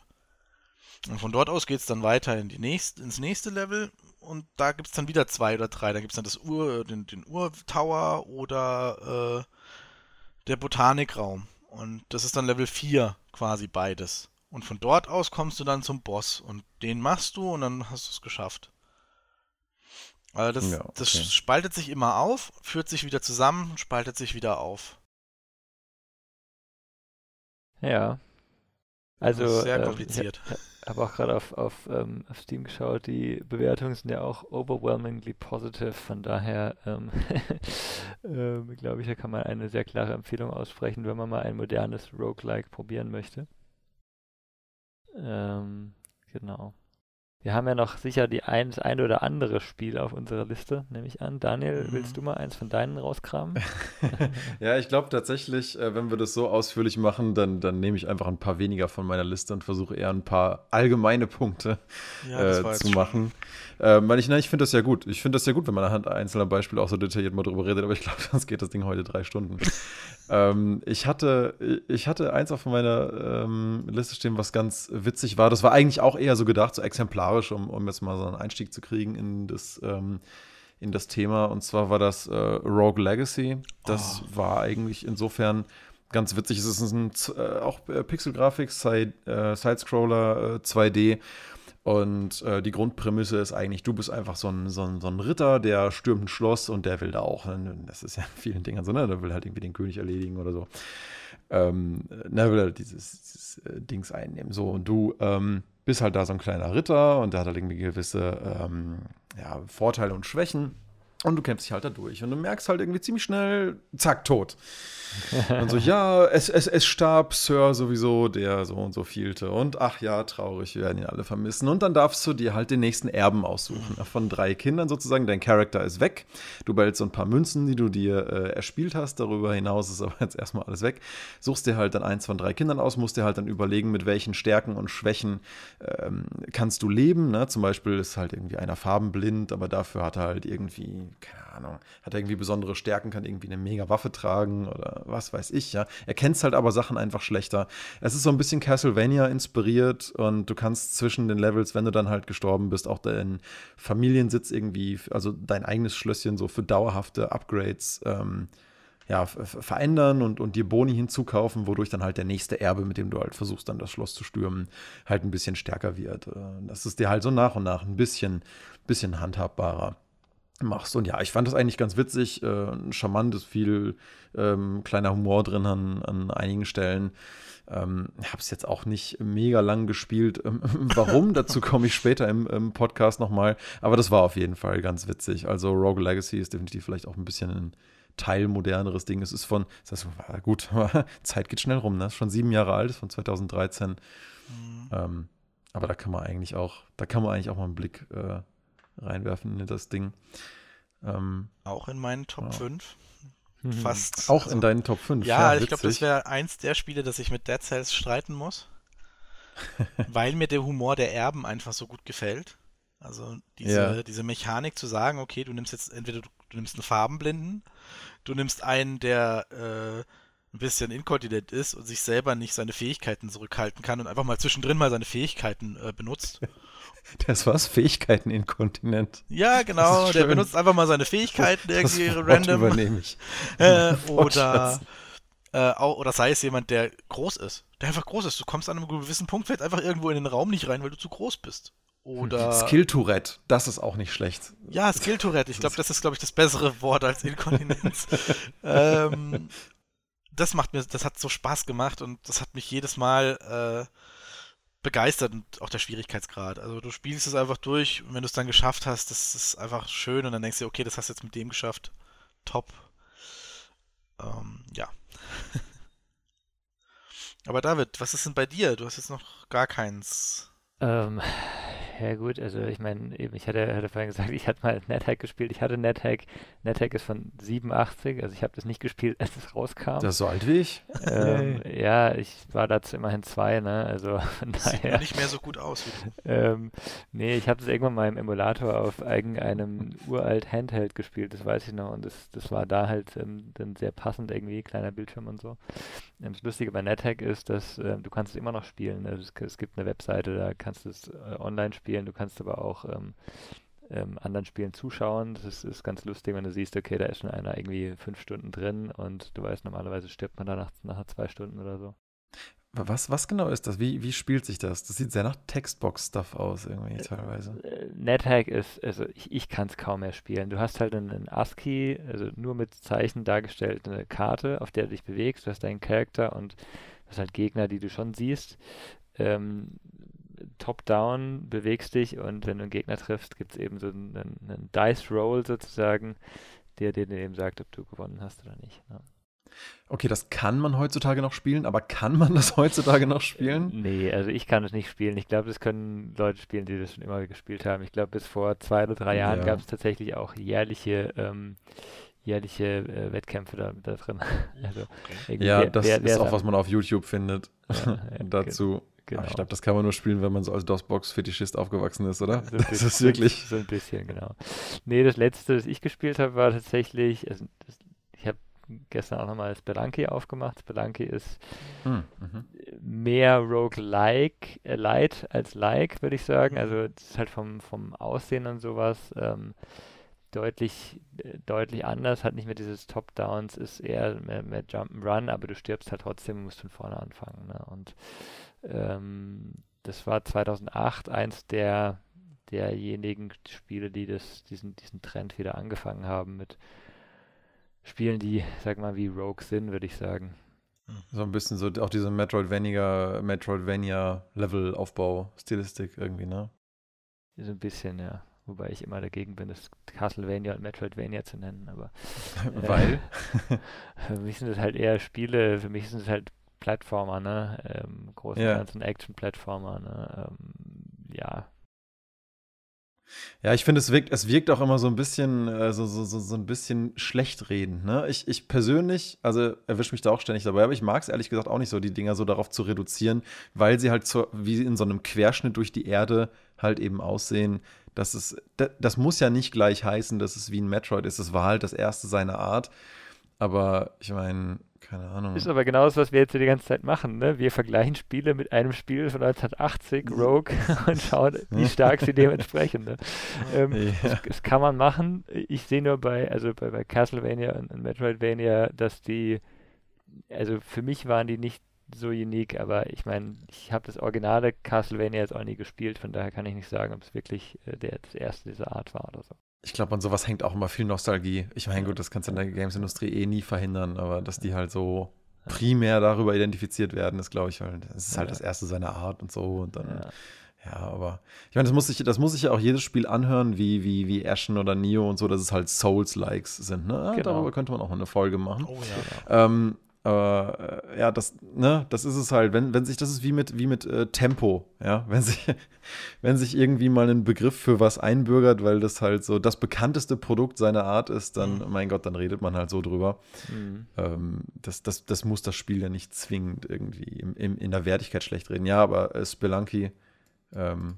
Und von dort aus geht es dann weiter in die nächst, ins nächste Level und da gibt es dann wieder zwei oder drei. Da gibt es dann das Ur, den, den Urtower oder äh, der Botanikraum. Und das ist dann Level 4 quasi beides. Und von dort aus kommst du dann zum Boss und den machst du und dann hast du es geschafft. Also das, ja, okay. das spaltet sich immer auf, führt sich wieder zusammen, spaltet sich wieder auf. Ja. Also sehr ähm, kompliziert. Äh, ich habe auch gerade auf, auf, ähm, auf, Steam geschaut, die Bewertungen sind ja auch overwhelmingly positive, von daher ähm, äh, glaube ich, da kann man eine sehr klare Empfehlung aussprechen, wenn man mal ein modernes Roguelike probieren möchte. Ähm, genau. Wir haben ja noch sicher die ein, das ein oder andere Spiel auf unserer Liste, nehme ich an. Daniel, mhm. willst du mal eins von deinen rauskramen? ja, ich glaube tatsächlich, äh, wenn wir das so ausführlich machen, dann, dann nehme ich einfach ein paar weniger von meiner Liste und versuche eher ein paar allgemeine Punkte ja, äh, zu machen. Ähm, weil ich, ich finde das ja gut. Ich finde das ja gut, wenn man anhand einzelner Beispiele auch so detailliert mal drüber redet, aber ich glaube, sonst geht das Ding heute drei Stunden. ähm, ich, hatte, ich hatte eins auf meiner ähm, Liste stehen, was ganz witzig war. Das war eigentlich auch eher so gedacht, so exemplarisch, um, um jetzt mal so einen Einstieg zu kriegen in das ähm, in das Thema. Und zwar war das äh, Rogue Legacy. Das oh. war eigentlich insofern ganz witzig. Es ist ein, äh, auch äh, Pixel-Grafik, Side, äh, Side-Scroller 2D. Und äh, die Grundprämisse ist eigentlich, du bist einfach so ein, so, ein, so ein Ritter, der stürmt ein Schloss und der will da auch, das ist ja in vielen Dingen so, ne, der will halt irgendwie den König erledigen oder so. Ähm, ne, will halt dieses, dieses äh, Dings einnehmen. So, und du ähm, bist halt da so ein kleiner Ritter und der hat halt irgendwie gewisse ähm, ja, Vorteile und Schwächen. Und du kämpfst dich halt da durch. Und du merkst halt irgendwie ziemlich schnell, zack, tot. und so, ja, es, es, es starb Sir sowieso, der so und so vielte. Und ach ja, traurig, wir werden ihn alle vermissen. Und dann darfst du dir halt den nächsten Erben aussuchen. Von drei Kindern sozusagen. Dein Charakter ist weg. Du behältst so ein paar Münzen, die du dir äh, erspielt hast. Darüber hinaus ist aber jetzt erstmal alles weg. Suchst dir halt dann eins von drei Kindern aus, musst dir halt dann überlegen, mit welchen Stärken und Schwächen ähm, kannst du leben. Ne? Zum Beispiel ist halt irgendwie einer farbenblind, aber dafür hat er halt irgendwie, keine Ahnung, hat er irgendwie besondere Stärken, kann irgendwie eine mega Waffe tragen oder was weiß ich, ja. Er kennt halt aber Sachen einfach schlechter. Es ist so ein bisschen Castlevania inspiriert und du kannst zwischen den Levels, wenn du dann halt gestorben bist, auch deinen Familiensitz irgendwie, also dein eigenes Schlösschen so für dauerhafte Upgrades ähm, ja, verändern und, und dir Boni hinzukaufen, wodurch dann halt der nächste Erbe, mit dem du halt versuchst, dann das Schloss zu stürmen, halt ein bisschen stärker wird. Äh, das ist dir halt so nach und nach ein bisschen, bisschen handhabbarer machst. Und ja, ich fand das eigentlich ganz witzig, äh, charmant, ist viel ähm, kleiner Humor drin an, an einigen Stellen. Ähm, ich habe es jetzt auch nicht mega lang gespielt. Ähm, warum? Dazu komme ich später im, im Podcast nochmal. Aber das war auf jeden Fall ganz witzig. Also Rogue Legacy ist definitiv vielleicht auch ein bisschen ein teilmoderneres Ding. Es ist von, das heißt, gut, Zeit geht schnell rum, ne? Ist schon sieben Jahre alt, ist von 2013. Mhm. Ähm, aber da kann man eigentlich auch, da kann man eigentlich auch mal einen Blick äh, reinwerfen in das Ding. Ähm, auch in meinen Top ja. 5. Mhm. Fast. Auch also, in deinen Top 5. Ja, ja ich glaube, das wäre eins der Spiele, dass ich mit Dead Cells streiten muss. weil mir der Humor der Erben einfach so gut gefällt. Also diese, ja. diese Mechanik zu sagen, okay, du nimmst jetzt entweder du, du nimmst einen Farbenblinden, du nimmst einen, der äh, ein bisschen inkontinent ist und sich selber nicht seine Fähigkeiten zurückhalten kann und einfach mal zwischendrin mal seine Fähigkeiten äh, benutzt. Das war's, Fähigkeiten inkontinent. Ja, genau. Der benutzt einfach mal seine Fähigkeiten das, irgendwie das random. übernehme ich. Äh, oder, äh, oder sei es jemand, der groß ist. Der einfach groß ist. Du kommst an einem gewissen Punkt vielleicht einfach irgendwo in den Raum nicht rein, weil du zu groß bist. Oder. Skill-Tourette, das ist auch nicht schlecht. Ja, Skill-Tourette. Ich glaube, das ist, glaube ich, das bessere Wort als Inkontinenz. ähm, das macht mir, das hat so Spaß gemacht und das hat mich jedes Mal äh, begeistert und auch der Schwierigkeitsgrad. Also du spielst es einfach durch und wenn du es dann geschafft hast, das ist einfach schön und dann denkst du, okay, das hast du jetzt mit dem geschafft. Top. Ähm, ja. Aber David, was ist denn bei dir? Du hast jetzt noch gar keins. Ähm, Ja gut, also ich meine, eben, ich hatte, hatte vorhin gesagt, ich hatte mal NetHack gespielt. Ich hatte NetHack. NetHack ist von 87, also ich habe das nicht gespielt, als es rauskam. Das ist so alt wie ich. Ähm, ja, ich war dazu immerhin zwei, ne? Also von Sieht daher. nicht mehr so gut aus wie du. Ähm, nee, ich habe das irgendwann mal im Emulator auf irgendeinem uralt Handheld gespielt, das weiß ich noch. Und das, das war da halt ähm, dann sehr passend irgendwie, kleiner Bildschirm und so. Ähm, das Lustige bei NetHack ist, dass ähm, du kannst es immer noch spielen. Also es, es gibt eine Webseite, da kannst du es äh, online spielen. Du kannst aber auch ähm, ähm, anderen Spielen zuschauen. Das ist, ist ganz lustig, wenn du siehst, okay, da ist schon einer irgendwie fünf Stunden drin und du weißt, normalerweise stirbt man da nach, zwei Stunden oder so. Was, was genau ist das? Wie, wie spielt sich das? Das sieht sehr nach Textbox-Stuff aus, irgendwie teilweise. Äh, NetHack ist, also ich, ich kann es kaum mehr spielen. Du hast halt einen, einen ASCII, also nur mit Zeichen dargestellte Karte, auf der du dich bewegst. Du hast deinen Charakter und du hast halt Gegner, die du schon siehst. Ähm, Top-down bewegst dich und wenn du einen Gegner triffst, gibt es eben so einen, einen Dice-Roll sozusagen, der dir eben sagt, ob du gewonnen hast oder nicht. Ja. Okay, das kann man heutzutage noch spielen, aber kann man das heutzutage noch spielen? Nee, also ich kann es nicht spielen. Ich glaube, das können Leute spielen, die das schon immer gespielt haben. Ich glaube, bis vor zwei oder drei Jahren Ja. gab es tatsächlich auch jährliche, ähm, jährliche äh, Wettkämpfe da, da drin. Also Ja, das wer- wer ist auch, was man auf YouTube findet. Ja, ja, Dazu. Genau. Aber ich glaube, das kann man nur spielen, wenn man so als DOS-Box-Fetischist aufgewachsen ist, oder? So ein Das bisschen- ist wirklich. So ein bisschen, genau. Nee, das letzte, das ich gespielt habe, war tatsächlich, also das, ich habe gestern auch nochmal Spelunky aufgemacht. Spelunky ist Hm, mhm. mehr Roguelike, äh, Light als Like, würde ich sagen. Also es ist halt vom, vom Aussehen und sowas ähm, deutlich, äh, deutlich anders, hat nicht mehr dieses Top-Downs, ist eher mehr, mehr Jump'n'Run, aber du stirbst halt trotzdem, musst von vorne anfangen. Ne? Und ähm, das war 2008 eins der derjenigen Spiele, die das, diesen, diesen Trend wieder angefangen haben mit Spielen, die, sag mal, wie Rogue sind, würde ich sagen. So ein bisschen so auch diese Metroidvania, Metroidvania-Level-Aufbau, Stilistik irgendwie, ne? So ein bisschen, ja. Wobei ich immer dagegen bin, das Castlevania und Metroidvania zu nennen, aber äh, Weil. für mich sind es halt eher Spiele, für mich sind es halt Plattformer, ne? Ähm, großen Ja. ganzen Action-Plattformer, ne? Ähm, ja. Ja, ich finde, es wirkt, es wirkt auch immer so ein bisschen, äh, so, so, so, so ein bisschen schlecht reden. Ne? Ich, ich persönlich, also erwische mich da auch ständig dabei, aber ich mag es ehrlich gesagt auch nicht so, die Dinger so darauf zu reduzieren, weil sie halt so, wie in so einem Querschnitt durch die Erde halt eben aussehen. Das, ist, das, das muss ja nicht gleich heißen, dass es wie ein Metroid ist. Es war halt das erste seiner Art. Aber ich meine, keine Ahnung. Ist aber genau das, was wir jetzt die ganze Zeit machen, ne? Wir vergleichen Spiele mit einem Spiel von 1980, Rogue, und schauen, wie stark sie dementsprechend. Ne? Ähm, Ja. das, das kann man machen. Ich sehe nur bei, also bei, bei Castlevania und, und Metroidvania, dass die, also für mich waren die nicht so unique, aber ich meine, ich habe das originale Castlevania jetzt auch nie gespielt, von daher kann ich nicht sagen, ob es wirklich äh, der, das erste dieser Art war oder so. Ich glaube, an sowas hängt auch immer viel Nostalgie. Ich meine, gut, das kannst du in der Games-Industrie eh nie verhindern, aber dass die halt so primär darüber identifiziert werden, ist, glaube ich, halt, es ist halt Ja. das erste seiner Art und so. Und dann, Ja. ja, aber ich meine, das muss sich, das muss sich ja auch jedes Spiel anhören, wie, wie, wie Ashen oder Neo und so, dass es halt Souls-Likes sind. Ne? Ah, Genau. Darüber könnte man auch eine Folge machen. Oh ja. Ähm, aber äh, ja, das, ne, das ist es halt, wenn, wenn sich, das ist wie mit, wie mit äh, Tempo, ja, wenn sich, wenn sich irgendwie mal ein Begriff für was einbürgert, weil das halt so das bekannteste Produkt seiner Art ist, dann, Mhm. mein Gott, dann redet man halt so drüber. Mhm. Ähm, das, das, das muss das Spiel ja nicht zwingend irgendwie im, im, in der Wertigkeit schlecht reden. Ja, aber äh, Spelunky, ähm,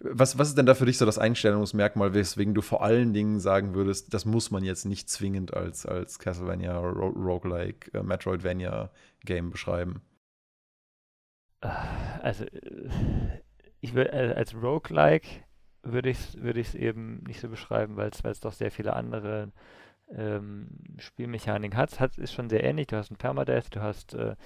was, was ist denn da für dich so das Einstellungsmerkmal, weswegen du vor allen Dingen sagen würdest, das muss man jetzt nicht zwingend als, als Castlevania, Ro Roguelike, äh, Metroidvania-Game beschreiben? Also, äh, ich äh, als Roguelike würde ich es ich's eben nicht so beschreiben, weil es doch sehr viele andere ähm, Spielmechaniken hat. Es hat, ist schon sehr ähnlich. Du hast ein Permadeath, du hast äh,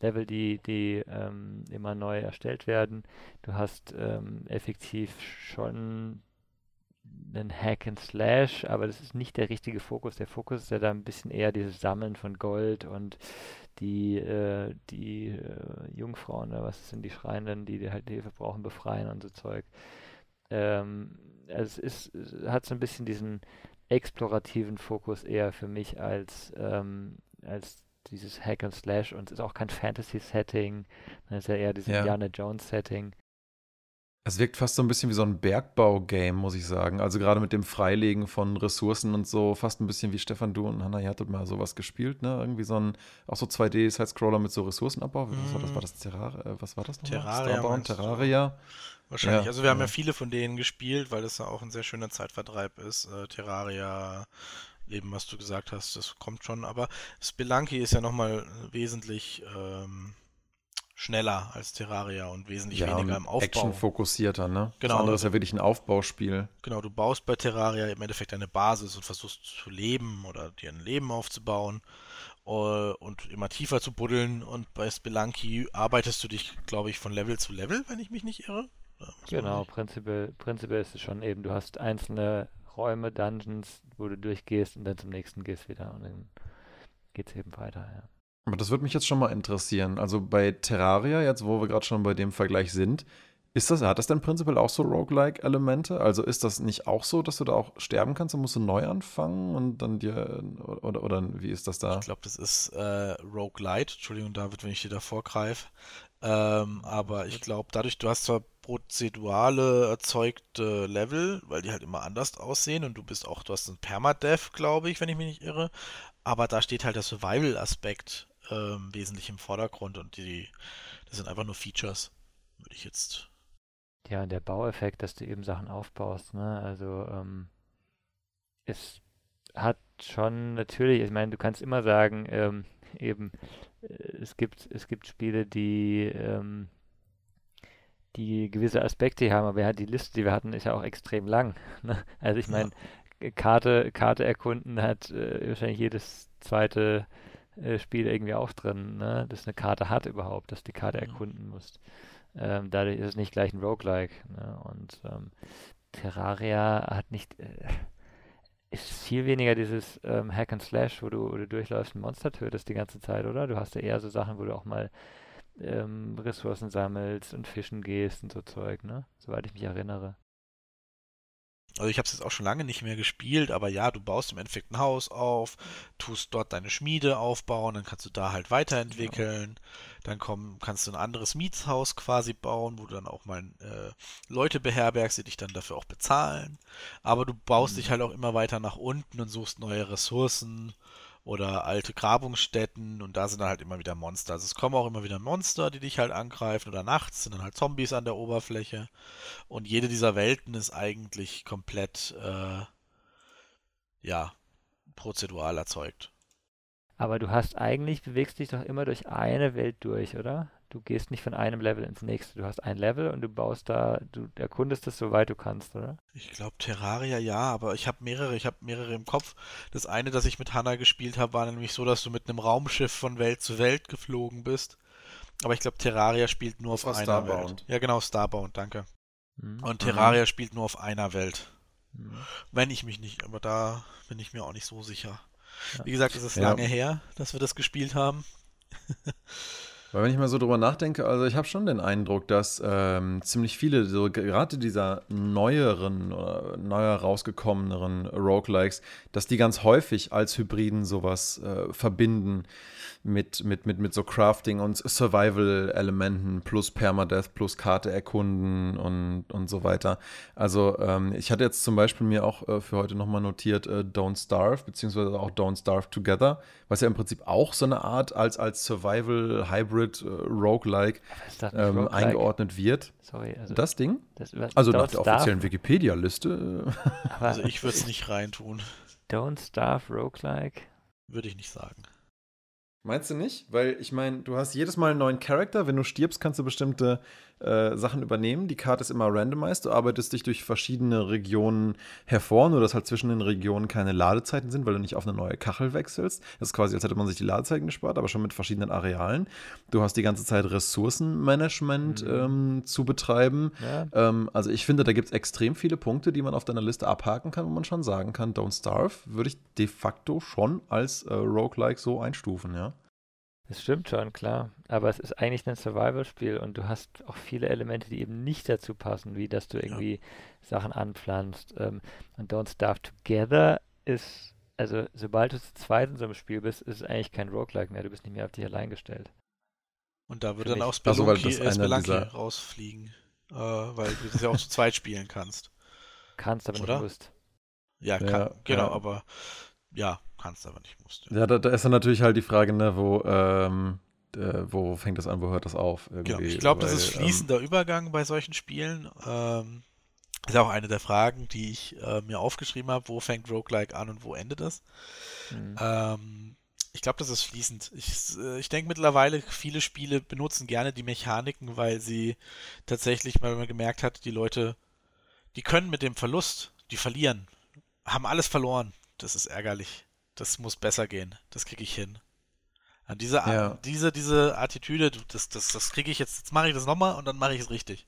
Level, die, die ähm, immer neu erstellt werden. Du hast ähm, effektiv schon einen Hack and Slash, aber das ist nicht der richtige Fokus. Der Fokus ist ja da ein bisschen eher dieses Sammeln von Gold und die, äh, die äh, Jungfrauen, oder was sind die Schreienden, die, die halt Hilfe brauchen, befreien und so Zeug. Ähm, es ist, es hat so ein bisschen diesen explorativen Fokus eher für mich als, ähm, als dieses Hack and Slash und es ist auch kein Fantasy-Setting, es ist ja eher dieses Ja. Indiana Jones-Setting. Es wirkt fast so ein bisschen wie so ein Bergbau-Game, muss ich sagen. Also gerade mit dem Freilegen von Ressourcen und so, fast ein bisschen wie Stefan, du und Hanna, ihr hattet mal sowas gespielt, ne? Irgendwie so ein, auch so 2D-Side-Scroller mit so Ressourcenabbau. Was war das? War das Terraria? Äh, was war das nochmal? Terraria. Starbound, Terraria. Wahrscheinlich. Ja, also wir haben ja viele von denen gespielt, weil das ja auch ein sehr schöner Zeitvertreib ist. Äh, Terraria, eben was du gesagt hast, das kommt schon. Aber Spelunky ist ja nochmal wesentlich ähm, schneller als Terraria und wesentlich ja, weniger im Aufbau. Actionfokussierter, ne? Genau. Das andere ist ja wirklich ein Aufbauspiel. Genau, du baust bei Terraria im Endeffekt eine Basis und versuchst zu leben oder dir ein Leben aufzubauen uh, und immer tiefer zu buddeln. Und bei Spelunky arbeitest du dich, glaube ich, von Level zu Level, wenn ich mich nicht irre. Genau, prinzipiell, prinzipiell ist es schon eben, du hast einzelne Räume, Dungeons, wo du durchgehst und dann zum nächsten gehst wieder und dann geht es eben weiter, ja. Aber das würde mich jetzt schon mal interessieren. Also bei Terraria, jetzt wo wir gerade schon bei dem Vergleich sind, ist das, hat das denn prinzipiell auch so Roguelike-Elemente? Also ist das nicht auch so, dass du da auch sterben kannst und musst du neu anfangen und dann dir, oder, oder wie ist das da? Ich glaube, das ist äh, Roguelite. Entschuldigung, David, wenn ich dir da vorgreife. Ähm, aber ich glaube, dadurch, du hast zwar prozedurale erzeugte Level, weil die halt immer anders aussehen und du bist auch, du hast einen Permadeath, glaube ich, wenn ich mich nicht irre, aber da steht halt der Survival-Aspekt ähm, wesentlich im Vordergrund und die, das sind einfach nur Features, würde ich jetzt. Ja, der Baueffekt, dass du eben Sachen aufbaust, ne? Also ähm, es hat schon natürlich, ich meine, du kannst immer sagen, ähm, eben, äh, es gibt, es gibt Spiele, die, ähm, die gewisse Aspekte haben, aber ja, die Liste, die wir hatten, ist ja auch extrem lang. Ne? Also ich meine, ja. Karte, Karte erkunden hat äh, wahrscheinlich jedes zweite äh, Spiel irgendwie auch drin, ne? dass eine Karte hat überhaupt, dass du die Karte mhm. erkunden musst. Ähm, dadurch ist es nicht gleich ein Roguelike. Ne? Und ähm, Terraria hat nicht, äh, ist viel weniger dieses ähm, Hack and Slash, wo du, wo du durchläufst und Monster tötest die ganze Zeit, oder? Du hast ja eher so Sachen, wo du auch mal ähm, Ressourcen sammelst und fischen gehst und so Zeug, ne? Soweit ich mich erinnere. Also ich habe es jetzt auch schon lange nicht mehr gespielt, aber ja, du baust im Endeffekt ein Haus auf, tust dort deine Schmiede aufbauen, dann kannst du da halt weiterentwickeln, ja. dann komm, kannst du ein anderes Mietshaus quasi bauen, wo du dann auch mal äh, Leute beherbergst, die dich dann dafür auch bezahlen. Aber du baust mhm. dich halt auch immer weiter nach unten und suchst neue Ressourcen oder alte Grabungsstätten und da sind dann halt immer wieder Monster. Also es kommen auch immer wieder Monster, die dich halt angreifen oder nachts sind dann halt Zombies an der Oberfläche und jede dieser Welten ist eigentlich komplett, äh, ja, prozedural erzeugt. Aber du hast eigentlich, bewegst dich doch immer durch eine Welt durch, oder? Du gehst nicht von einem Level ins nächste. Du hast ein Level und du baust da, du erkundest es soweit du kannst, oder? Ich glaube Terraria ja, aber ich habe mehrere, ich habe mehrere im Kopf. Das eine, das ich mit Hannah gespielt habe, war nämlich so, dass du mit einem Raumschiff von Welt zu Welt geflogen bist. Aber ich glaube Terraria spielt nur auf einer Starbound. Welt. Ja, genau, Starbound, danke. Mhm. Und Terraria mhm. spielt nur auf einer Welt. Mhm. Wenn ich mich nicht, aber da bin ich mir auch nicht so sicher. Ja. Wie gesagt, es ist ja. lange her, dass wir das gespielt haben. Weil wenn ich mal so drüber nachdenke, also ich habe schon den Eindruck, dass ähm, ziemlich viele, so gerade dieser neueren oder neuer rausgekommeneren Roguelikes, dass die ganz häufig als Hybriden sowas äh, verbinden mit, mit, mit, mit so Crafting und Survival-Elementen plus Permadeath plus Karte erkunden und, und so weiter. Also ähm, ich hatte jetzt zum Beispiel mir auch äh, für heute nochmal notiert äh, Don't Starve, beziehungsweise auch Don't Starve Together, was ja im Prinzip auch so eine Art als, als Survival-Hybrid äh, Roguelike ähm, Roguelike? eingeordnet wird. Sorry, also das Ding? Das, also nach der offiziellen Wikipedia-Liste. also ich würde es nicht reintun. Don't Starve Roguelike? Würde ich nicht sagen. Meinst du nicht? Weil ich meine, du hast jedes Mal einen neuen Charakter. Wenn du stirbst, kannst du bestimmte äh, Sachen übernehmen. Die Karte ist immer randomized. Du arbeitest dich durch verschiedene Regionen hervor, nur dass halt zwischen den Regionen keine Ladezeiten sind, weil du nicht auf eine neue Kachel wechselst. Das ist quasi, als hätte man sich die Ladezeiten gespart, aber schon mit verschiedenen Arealen. Du hast die ganze Zeit Ressourcenmanagement mhm. ähm, zu betreiben. Ja. Ähm, also ich finde, da gibt es extrem viele Punkte, die man auf deiner Liste abhaken kann, wo man schon sagen kann, Don't Starve würde ich de facto schon als äh, Roguelike so einstufen, ja. Das stimmt schon, klar. Aber es ist eigentlich ein Survival-Spiel und du hast auch viele Elemente, die eben nicht dazu passen, wie dass du irgendwie ja. Sachen anpflanzt. Ähm, und Don't Starve Together ist, also sobald du zu zweit in so einem Spiel bist, ist es eigentlich kein Roguelike mehr. Du bist nicht mehr auf dich allein gestellt. Und da würde dann auch Spelunky, also, äh, Spelunky rausfliegen. äh, weil du das ja auch zu zweit spielen kannst. Kannst, aber Oder? nicht musst. Ja, kann, Ja, genau, ja. aber ja, kannst aber nicht, musst. Ja, da, da ist dann natürlich halt die Frage, ne, wo, ähm, äh, wo fängt das an, wo hört das auf? Genau. Ich glaube, das ist ähm, fließender Übergang bei solchen Spielen. Ähm, ist auch eine der Fragen, die ich äh, mir aufgeschrieben habe. Wo fängt Roguelike an und wo endet es? Mhm. Ähm, ich glaube, das ist fließend. Ich, äh, ich denke mittlerweile, viele Spiele benutzen gerne die Mechaniken, weil sie tatsächlich, weil man gemerkt hat, die Leute, die können mit dem Verlust, die verlieren, haben alles verloren. Das ist ärgerlich. Das muss besser gehen. Das kriege ich hin. An diese, Ja. diese, diese Attitüde, das, das, das kriege ich jetzt, jetzt mache ich das nochmal und dann mache ich es richtig.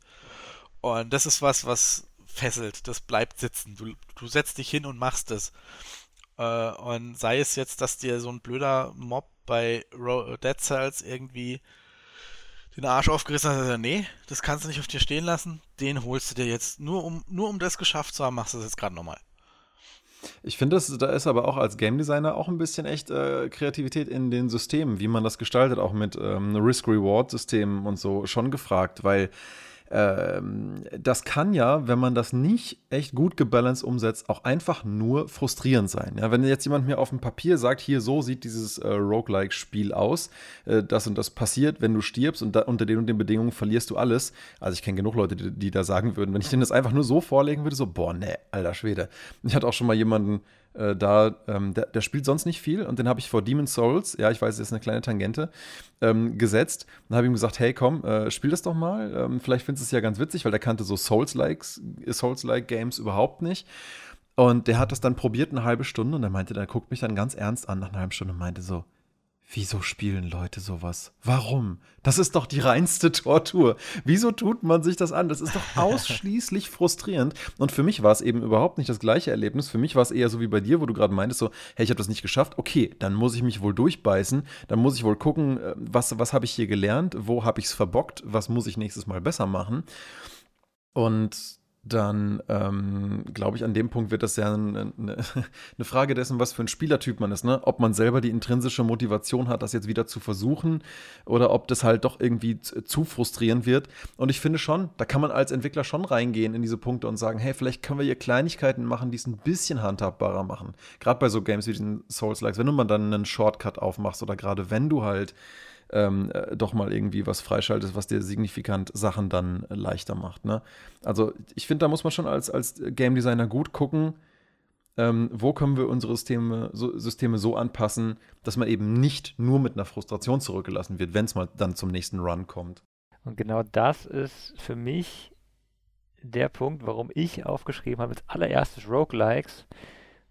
Und das ist was, was fesselt, das bleibt sitzen. Du, du setzt dich hin und machst es. Äh, und sei es jetzt, dass dir so ein blöder Mob bei Dead Cells irgendwie den Arsch aufgerissen hat, also, nee, das kannst du nicht auf dir stehen lassen, den holst du dir jetzt. Nur um, nur um das geschafft zu haben, machst du das jetzt gerade nochmal. Ich finde, da ist aber auch als Game Designer auch ein bisschen echt äh, Kreativität in den Systemen, wie man das gestaltet, auch mit ähm, Risk-Reward-Systemen und so schon gefragt, weil das kann ja, wenn man das nicht echt gut gebalanced umsetzt, auch einfach nur frustrierend sein. Ja, wenn jetzt jemand mir auf dem Papier sagt, hier so sieht dieses äh, Roguelike-Spiel aus, äh, das und das passiert, wenn du stirbst und da, unter den und den Bedingungen verlierst du alles. Also ich kenne genug Leute, die, die da sagen würden, wenn ich denen das einfach nur so vorlegen würde, so, boah, ne, alter Schwede. Ich hatte auch schon mal jemanden äh, da, ähm, der, der spielt sonst nicht viel und den habe ich vor Demon's Souls, ja, ich weiß, das ist eine kleine Tangente, ähm, gesetzt und habe ihm gesagt, hey, komm, äh, spiel das doch mal. Ähm, vielleicht findest du es ja ganz witzig, weil der kannte so Souls-Likes, Souls-like Games überhaupt nicht. Und der hat das dann probiert eine halbe Stunde und er meinte, der guckt mich dann ganz ernst an nach einer halben Stunde und meinte so, wieso spielen Leute sowas? Warum? Das ist doch die reinste Tortur. Wieso tut man sich das an? Das ist doch ausschließlich frustrierend. Und für mich war es eben überhaupt nicht das gleiche Erlebnis. Für mich war es eher so wie bei dir, wo du gerade meintest, so, hey, ich habe das nicht geschafft. Okay, dann muss ich mich wohl durchbeißen. Dann muss ich wohl gucken, äh, was, was habe ich hier gelernt? Wo habe ich es verbockt? Was muss ich nächstes Mal besser machen? Und dann ähm, glaube ich, an dem Punkt wird das ja eine, eine, Frage dessen, was für ein Spielertyp man ist, ne? Ob man selber die intrinsische Motivation hat, das jetzt wieder zu versuchen oder ob das halt doch irgendwie zu, zu frustrierend wird. Und ich finde schon, da kann man als Entwickler schon reingehen in diese Punkte und sagen, hey, vielleicht können wir hier Kleinigkeiten machen, die es ein bisschen handhabbarer machen. Gerade bei so Games wie diesen Souls-Likes, wenn du mal dann einen Shortcut aufmachst oder gerade wenn du halt ähm, äh, doch mal irgendwie was freischaltest, was dir signifikant Sachen dann äh, leichter macht. Ne? Also ich finde, da muss man schon als, als Game Designer gut gucken, ähm, wo können wir unsere Systeme so, Systeme so anpassen, dass man eben nicht nur mit einer Frustration zurückgelassen wird, wenn es mal dann zum nächsten Run kommt. Und genau das ist für mich der Punkt, warum ich aufgeschrieben habe, als allererstes Roguelikes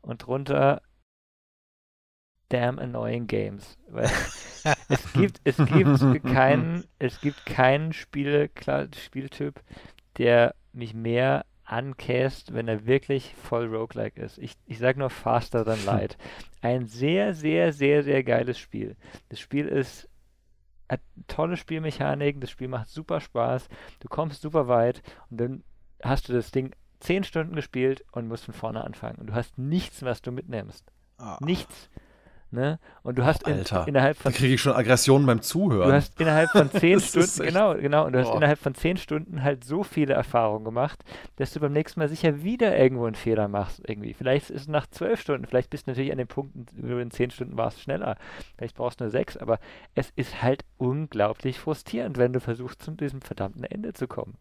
und drunter damn annoying games. Weil es gibt, es gibt keinen, es gibt keinen Spiele, Spieltyp, der mich mehr ankäst, wenn er wirklich voll Roguelike ist. Ich, ich sage nur Faster Than Light. Ein sehr, sehr, sehr, sehr geiles Spiel. Das Spiel ist hat tolle Spielmechaniken, das Spiel macht super Spaß, du kommst super weit und dann hast du das Ding zehn Stunden gespielt und musst von vorne anfangen und du hast nichts, was du mitnimmst. Ah. Nichts. Ne? Und du hast in, Alter, innerhalb Da von kriege ich schon Aggressionen beim Zuhören. Du hast innerhalb von zehn Stunden, genau, genau, und du hast Boah. innerhalb von zehn Stunden halt so viele Erfahrungen gemacht, dass du beim nächsten Mal sicher wieder irgendwo einen Fehler machst, irgendwie. Vielleicht ist es nach zwölf Stunden, vielleicht bist du natürlich an den Punkten, wo du in zehn Stunden warst, schneller. Vielleicht brauchst du nur sechs, aber es ist halt unglaublich frustrierend, wenn du versuchst, zu diesem verdammten Ende zu kommen.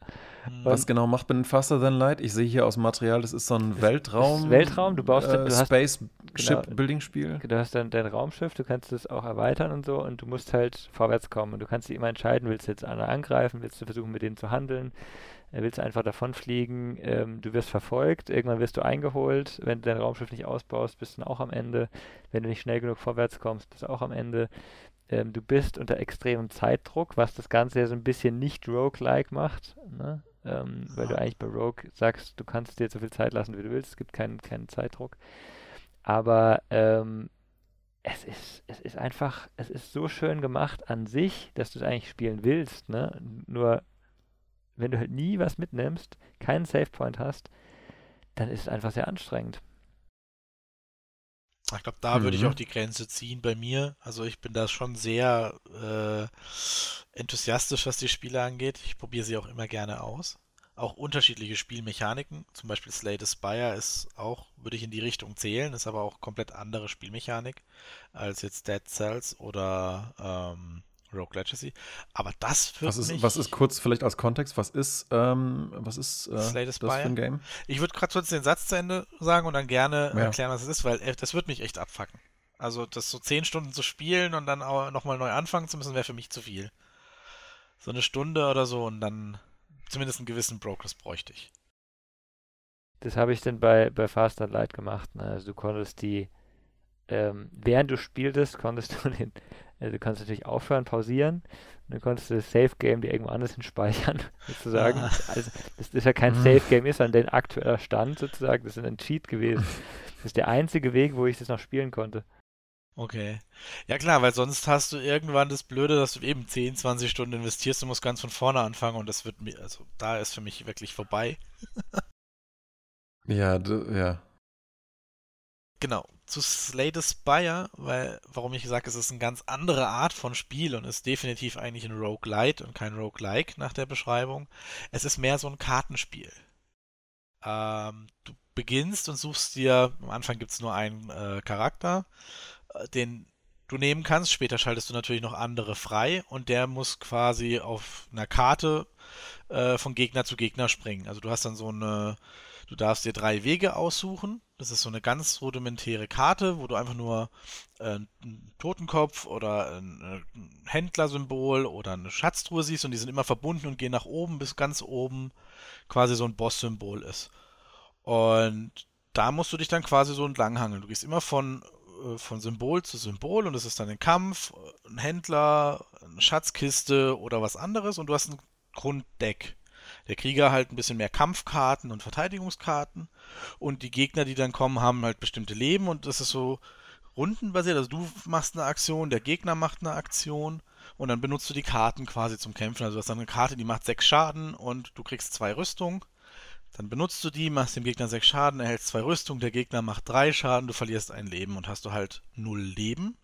Hm. Was genau macht man Faster Than Light? Ich sehe hier aus dem Material, das ist so ein Weltraum. ist Weltraum, du baust- äh, du hast- Space genau. Ship Building Spiel. Du hast dann dein Raumschiff, du kannst es auch erweitern und so und du musst halt vorwärts kommen und du kannst dich immer entscheiden, willst du jetzt alle angreifen, willst du versuchen mit denen zu handeln, äh, willst du einfach davonfliegen, ähm, du wirst verfolgt, irgendwann wirst du eingeholt, wenn du dein Raumschiff nicht ausbaust, bist du auch am Ende, wenn du nicht schnell genug vorwärts kommst, bist du auch am Ende. Ähm, du bist unter extremem Zeitdruck, was das Ganze ja so ein bisschen nicht roguelike macht, ne? ähm, weil du eigentlich bei Rogue sagst, du kannst dir so viel Zeit lassen, wie du willst, es gibt keinen, keinen Zeitdruck. Aber ähm, es ist, es ist einfach, es ist so schön gemacht an sich, dass du es eigentlich spielen willst, ne? Nur wenn du halt nie was mitnimmst, keinen Savepoint hast, dann ist es einfach sehr anstrengend. Ich glaube, da würde ich Mhm. auch die Grenze ziehen bei mir. Also ich bin da schon sehr äh, enthusiastisch, was die Spiele angeht. Ich probiere sie auch immer gerne aus. Auch unterschiedliche Spielmechaniken. Zum Beispiel Slay the Spire ist auch, würde ich in die Richtung zählen, ist aber auch komplett andere Spielmechanik als jetzt Dead Cells oder ähm, Rogue Legacy. Aber das für was ist, Was ist kurz vielleicht als Kontext, was ist, ähm, was ist äh, Slay das für ein Game? Ich würde gerade kurz den Satz zu Ende sagen und dann gerne ja. erklären, was es ist, weil äh, das wird mich echt abfacken. Also das so zehn Stunden zu spielen und dann auch nochmal neu anfangen zu müssen, wäre für mich zu viel. So eine Stunde oder so und dann zumindest einen gewissen Progress bräuchte ich. Das habe ich dann bei, bei Fast and Light gemacht. Ne? Also du konntest die, ähm, während du spieltest, konntest du den, also du kannst natürlich aufhören, pausieren und dann konntest du das Safe Game dir irgendwo anders hin speichern, sozusagen. Ah. Also das ist ja kein Safe Game ist, sondern dein aktueller Stand sozusagen. Das ist ein Cheat gewesen. Das ist der einzige Weg, wo ich das noch spielen konnte. Okay. Ja klar, weil sonst hast du irgendwann das Blöde, dass du eben 10, 20 Stunden investierst und musst ganz von vorne anfangen und das wird mir, also da ist für mich wirklich vorbei. ja, ja. Genau. Zu Slay the Spire, weil, warum ich sage, es ist eine ganz andere Art von Spiel und ist definitiv eigentlich ein Roguelite und kein Roguelike nach der Beschreibung. Es ist mehr so ein Kartenspiel. Ähm, du beginnst und suchst dir, am Anfang gibt es nur einen äh, Charakter den du nehmen kannst. Später schaltest du natürlich noch andere frei und der muss quasi auf einer Karte äh, von Gegner zu Gegner springen. Also du hast dann so eine, du darfst dir drei Wege aussuchen. Das ist so eine ganz rudimentäre Karte, wo du einfach nur äh, einen Totenkopf oder ein, ein Händlersymbol oder eine Schatztruhe siehst und die sind immer verbunden und gehen nach oben, bis ganz oben quasi so ein Boss-Symbol ist. Und da musst du dich dann quasi so entlang hangeln. Du gehst immer von äh, von Symbol zu Symbol und es ist dann ein Kampf, ein Händler, eine Schatzkiste oder was anderes und du hast ein Grunddeck. Der Krieger halt ein bisschen mehr Kampfkarten und Verteidigungskarten und die Gegner, die dann kommen, haben halt bestimmte Leben und das ist so rundenbasiert. Also du machst eine Aktion, der Gegner macht eine Aktion und dann benutzt du die Karten quasi zum Kämpfen. Also du hast dann eine Karte, die macht sechs Schaden und du kriegst zwei Rüstung dann benutzt du die, machst dem Gegner 6 Schaden, erhältst zwei Rüstung, der Gegner macht 3 Schaden, du verlierst ein Leben und hast du halt 0 Leben,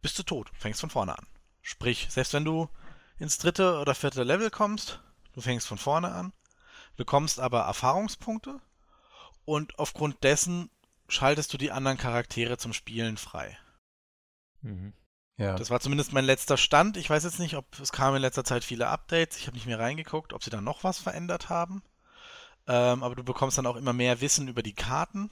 bist du tot, fängst von vorne an. Sprich, selbst wenn du ins dritte oder vierte Level kommst, du fängst von vorne an, bekommst aber Erfahrungspunkte und aufgrund dessen schaltest du die anderen Charaktere zum Spielen frei. Mhm. Ja. Das war zumindest mein letzter Stand. Ich weiß jetzt nicht, ob es kam in letzter Zeit viele Updates. Ich habe nicht mehr reingeguckt, ob sie da noch was verändert haben. Ähm, aber du bekommst dann auch immer mehr Wissen über die Karten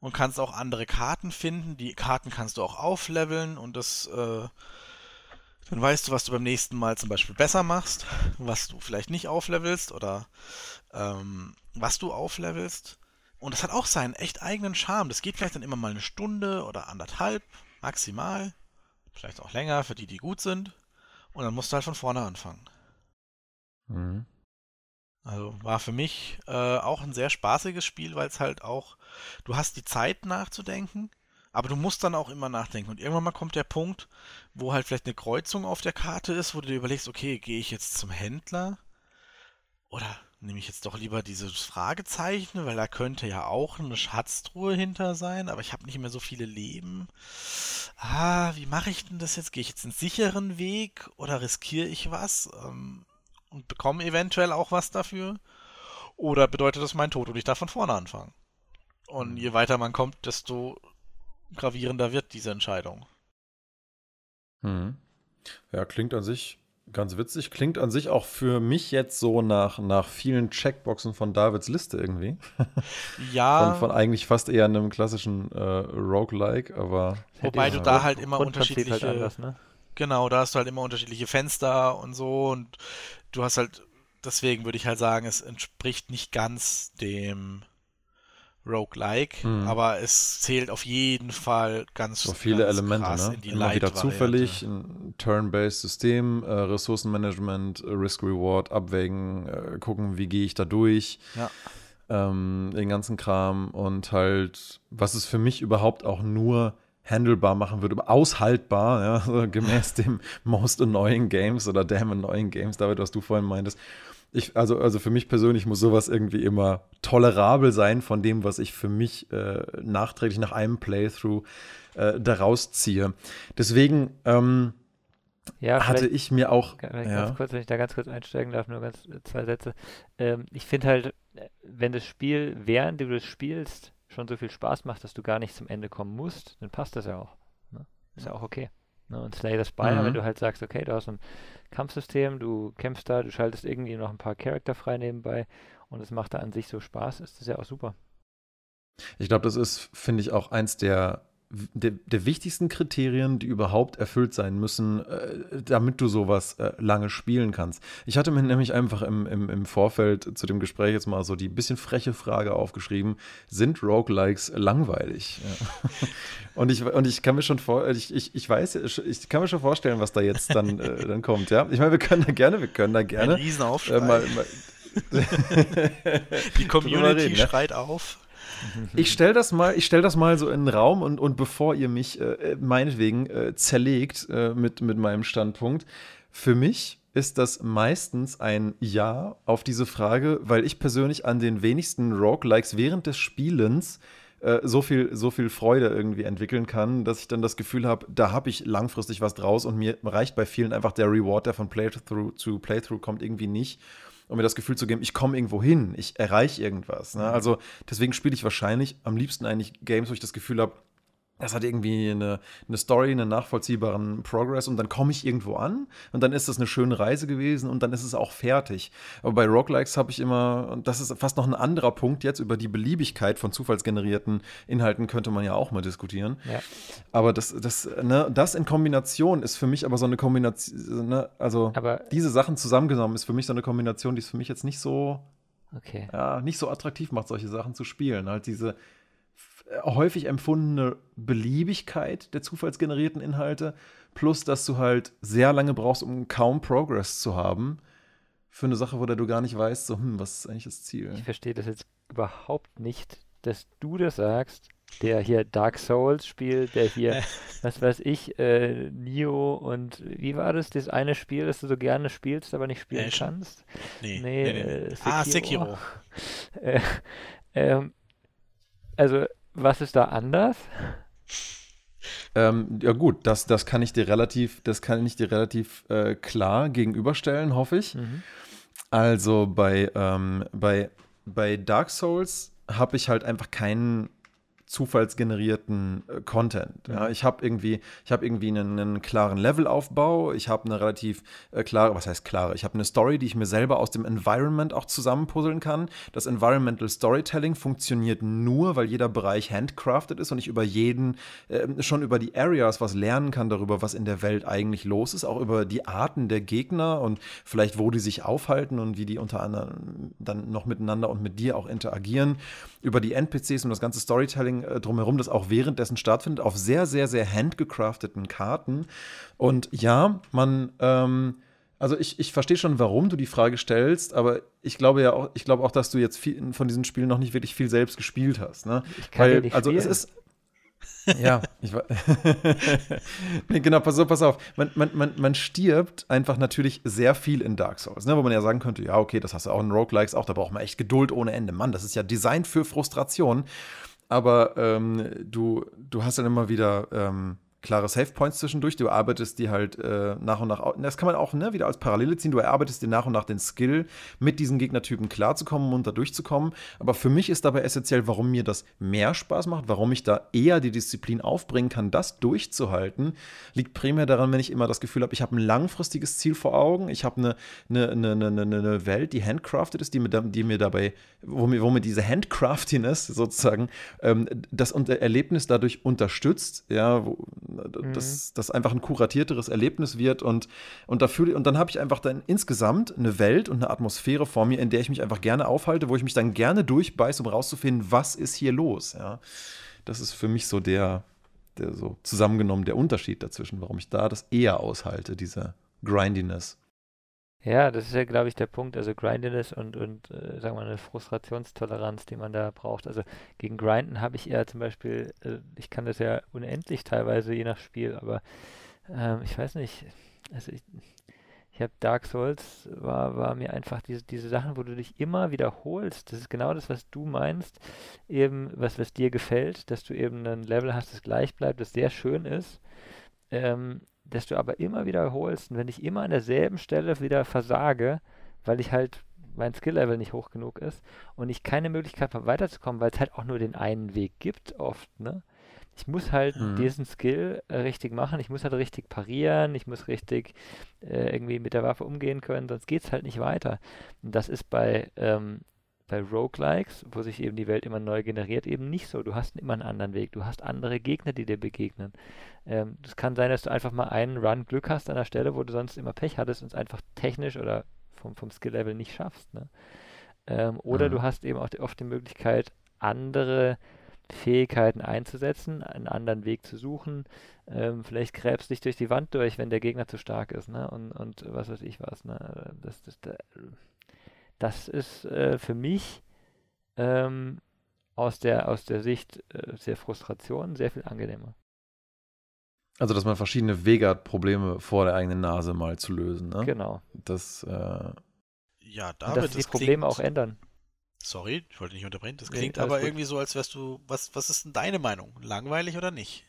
und kannst auch andere Karten finden. Die Karten kannst du auch aufleveln und das, äh, dann weißt du, was du beim nächsten Mal zum Beispiel besser machst, was du vielleicht nicht auflevelst oder ähm, was du auflevelst. Und das hat auch seinen echt eigenen Charme. Das geht vielleicht dann immer mal eine Stunde oder anderthalb, maximal. Vielleicht auch länger für die, die gut sind. Und dann musst du halt von vorne anfangen. Mhm. Also war für mich äh, auch ein sehr spaßiges Spiel, weil es halt auch, du hast die Zeit nachzudenken, aber du musst dann auch immer nachdenken. Und irgendwann mal kommt der Punkt, wo halt vielleicht eine Kreuzung auf der Karte ist, wo du dir überlegst, okay, gehe ich jetzt zum Händler? Oder nehme ich jetzt doch lieber dieses Fragezeichen, weil da könnte ja auch eine Schatztruhe hinter sein, aber ich habe nicht mehr so viele Leben. Ah, wie mache ich denn das jetzt? Gehe ich jetzt einen sicheren Weg oder riskiere ich was? Ähm, und bekomme eventuell auch was dafür? Oder bedeutet das mein Tod und ich darf von vorne anfangen? Und mhm. je weiter man kommt, desto gravierender wird diese Entscheidung. Hm. Ja, klingt an sich ganz witzig. Klingt an sich auch für mich jetzt so nach, nach vielen Checkboxen von Davids Liste irgendwie. Ja. von, von eigentlich fast eher einem klassischen äh, Roguelike, aber. Wobei du da halt immer unterschiedliche. Halt anders, ne? Genau, da hast du halt immer unterschiedliche Fenster und so und du hast halt, deswegen würde ich halt sagen, es entspricht nicht ganz dem Roguelike, hm. aber es zählt auf jeden Fall ganz So viele ganz Elemente, ne? Immer wieder zufällig, ein Turn-based System, äh, Ressourcenmanagement, äh, Risk-Reward, abwägen, äh, gucken, wie gehe ich da durch. Ja. Ähm, den ganzen Kram und halt, was es für mich überhaupt auch nur handelbar machen würde, aushaltbar, ja, so gemäß dem Most Annoying Games oder Damn Annoying Games, David, was du vorhin meintest. Ich, also, also für mich persönlich muss sowas irgendwie immer tolerabel sein von dem, was ich für mich äh, nachträglich nach einem Playthrough äh, daraus ziehe. Deswegen, ähm, ja, hatte ich mir auch. Ganz ja. kurz, wenn ich da ganz kurz einsteigen darf, nur ganz äh, zwei Sätze. Ähm, ich finde halt, äh, wenn das Spiel, während du das spielst, schon so viel Spaß macht, dass du gar nicht zum Ende kommen musst, dann passt das ja auch. Ne? Ist ja auch okay. Ne? Und Slay the Spire, Mhm. wenn du halt sagst, okay, du hast ein Kampfsystem, du kämpfst da, du schaltest irgendwie noch ein paar Charakter frei nebenbei und es macht da an sich so Spaß, ist das ja auch super. Ich glaube, das ist, finde ich, auch eins der, der, der wichtigsten Kriterien, die überhaupt erfüllt sein müssen, äh, damit du sowas äh, lange spielen kannst. Ich hatte mir nämlich einfach im, im, im Vorfeld zu dem Gespräch jetzt mal so die bisschen freche Frage aufgeschrieben: Sind Roguelikes langweilig? Ja. und, ich, und ich kann mir schon vor, ich, ich, ich weiß, ich kann mir schon vorstellen, was da jetzt dann, äh, dann kommt. Ja, ich meine, wir können da gerne, wir können da Ein gerne. Riesenaufschrei. Äh, mal, mal, Die Community reden, ne? schreit auf. Ich stelle das mal, stell das mal so in den Raum und, und bevor ihr mich äh, meinetwegen äh, zerlegt äh, mit, mit meinem Standpunkt, für mich ist das meistens ein Ja auf diese Frage, weil ich persönlich an den wenigsten Roguelikes während des Spielens äh, so viel, so viel Freude irgendwie entwickeln kann, dass ich dann das Gefühl habe, da habe ich langfristig was draus und mir reicht bei vielen einfach der Reward, der von Playthrough zu Playthrough kommt, irgendwie nicht um mir das Gefühl zu geben, ich komme irgendwo hin, ich erreiche irgendwas. Ne? Also deswegen spiele ich wahrscheinlich am liebsten eigentlich Games, wo ich das Gefühl habe, das hat irgendwie eine, eine Story, einen nachvollziehbaren Progress und dann komme ich irgendwo an und dann ist das eine schöne Reise gewesen und dann ist es auch fertig. Aber bei Roguelikes habe ich immer, und das ist fast noch ein anderer Punkt jetzt, über die Beliebigkeit von zufallsgenerierten Inhalten könnte man ja auch mal diskutieren. Ja. Aber das, das, ne, das in Kombination ist für mich aber so eine Kombination, ne, also Aber, diese Sachen zusammengenommen ist für mich so eine Kombination, die es für mich jetzt nicht so, okay. ja, nicht so attraktiv macht, solche Sachen zu spielen. Halt diese häufig empfundene Beliebigkeit der zufallsgenerierten Inhalte, plus dass du halt sehr lange brauchst, um kaum Progress zu haben, für eine Sache, wo du gar nicht weißt, so, hm, was ist eigentlich das Ziel? Ich verstehe das jetzt überhaupt nicht, dass du das sagst, der hier Dark Souls spielt, der hier, was weiß ich, äh, Nio und wie war das, das eine Spiel, das du so gerne spielst, aber nicht spielen Ashen? kannst? Nee, Nee, nee, nee. äh, Ah, Sekiro. Sekiro. Äh, ähm, also, was ist da anders? Ähm, ja gut, das, das kann ich dir relativ, das kann ich dir relativ äh, klar gegenüberstellen, hoffe ich. Mhm. Also bei, ähm, bei, bei Dark Souls habe ich halt einfach keinen zufallsgenerierten äh, Content. Ja, ich habe irgendwie, ich habe irgendwie einen, einen klaren Levelaufbau, ich habe eine relativ äh, klare, was heißt klare, ich habe eine Story, die ich mir selber aus dem Environment auch zusammenpuzzeln kann. Das Environmental Storytelling funktioniert nur, weil jeder Bereich handcrafted ist und ich über jeden, äh, schon über die Areas was lernen kann darüber, was in der Welt eigentlich los ist, auch über die Arten der Gegner und vielleicht wo die sich aufhalten und wie die unter anderem dann noch miteinander und mit dir auch interagieren, über die NPCs und das ganze Storytelling äh, drumherum, das auch währenddessen stattfindet, auf sehr, sehr, sehr handgecrafteten Karten. Und ja, man, ähm, also ich, ich verstehe schon, warum du die Frage stellst, aber ich glaube ja auch, ich glaube auch, dass du jetzt viel, von diesen Spielen noch nicht wirklich viel selbst gespielt hast. Ne? Ich kann ja nicht also es spielen. ist. Ja, ich war. nee, genau, pass auf, pass auf. Man, man, man, man stirbt einfach natürlich sehr viel in Dark Souls, ne? wo man ja sagen könnte, ja, okay, das hast du auch in Roguelikes, auch da braucht man echt Geduld ohne Ende. Mann, das ist ja Design für Frustration. Aber ähm, du, du hast dann immer wieder ähm, klare Save Points zwischendurch. Du arbeitest die halt äh, nach und nach. Das kann man auch ne, wieder als Parallele ziehen. Du erarbeitest dir nach und nach den Skill, mit diesen Gegnertypen klarzukommen und da durchzukommen. Aber für mich ist dabei essentiell, warum mir das mehr Spaß macht, warum ich da eher die Disziplin aufbringen kann, das durchzuhalten, liegt primär daran, wenn ich immer das Gefühl habe, ich habe ein langfristiges Ziel vor Augen. Ich habe eine, eine, eine, eine, eine Welt, die handcrafted ist, die mir, die mir dabei, wo mir, wo mir diese Handcraftiness sozusagen ähm, das Erlebnis dadurch unterstützt, ja, wo, dass das einfach ein kuratierteres Erlebnis wird und, und, dafür, und dann habe ich einfach dann insgesamt eine Welt und eine Atmosphäre vor mir, in der ich mich einfach gerne aufhalte, wo ich mich dann gerne durchbeiße, um rauszufinden, was ist hier los, ja. Das ist für mich so der, der so zusammengenommen der Unterschied dazwischen, warum ich da das eher aushalte, diese Grindiness. Ja, das ist ja, glaube ich, der Punkt. Also Grindiness und, und äh, sagen wir mal, eine Frustrationstoleranz, die man da braucht. Also gegen Grinden habe ich eher zum Beispiel, äh, ich kann das ja unendlich teilweise, je nach Spiel, aber ähm, ich weiß nicht. Also ich, ich habe Dark Souls, war, war mir einfach diese, diese Sachen, wo du dich immer wiederholst. Das ist genau das, was du meinst. Eben, was, was dir gefällt, dass du eben ein Level hast, das gleich bleibt, das sehr schön ist. Ähm, das du aber immer wiederholst und wenn ich immer an derselben Stelle wieder versage, weil ich halt mein Skill-Level nicht hoch genug ist und ich keine Möglichkeit habe weiterzukommen, weil es halt auch nur den einen Weg gibt oft, ne? Ich muss halt mhm. diesen Skill äh, richtig machen, ich muss halt richtig parieren, ich muss richtig äh, irgendwie mit der Waffe umgehen können, sonst geht es halt nicht weiter. Und das ist bei, ähm, bei Roguelikes, wo sich eben die Welt immer neu generiert, eben nicht so. Du hast immer einen anderen Weg, du hast andere Gegner, die dir begegnen. Ähm, es kann sein, dass du einfach mal einen Run Glück hast an der Stelle, wo du sonst immer Pech hattest und es einfach technisch oder vom, vom Skill-Level nicht schaffst. Ne? Ähm, oder mhm. du hast eben auch die, oft die Möglichkeit, andere Fähigkeiten einzusetzen, einen anderen Weg zu suchen. Ähm, vielleicht gräbst dich durch die Wand durch, wenn der Gegner zu stark ist, ne? Und, und was weiß ich was. Ne? Das, das, das ist äh, für mich ähm, aus, der, aus der Sicht äh, der Frustration sehr viel angenehmer. Also, dass man verschiedene Wege hat, Probleme vor der eigenen Nase mal zu lösen. Ne? Genau. Das, äh ja, da wird die Probleme auch ändern. Sorry, ich wollte nicht unterbrechen. Das klingt nee, aber gut. irgendwie so, als wärst du. Was, was ist denn deine Meinung? Langweilig oder nicht?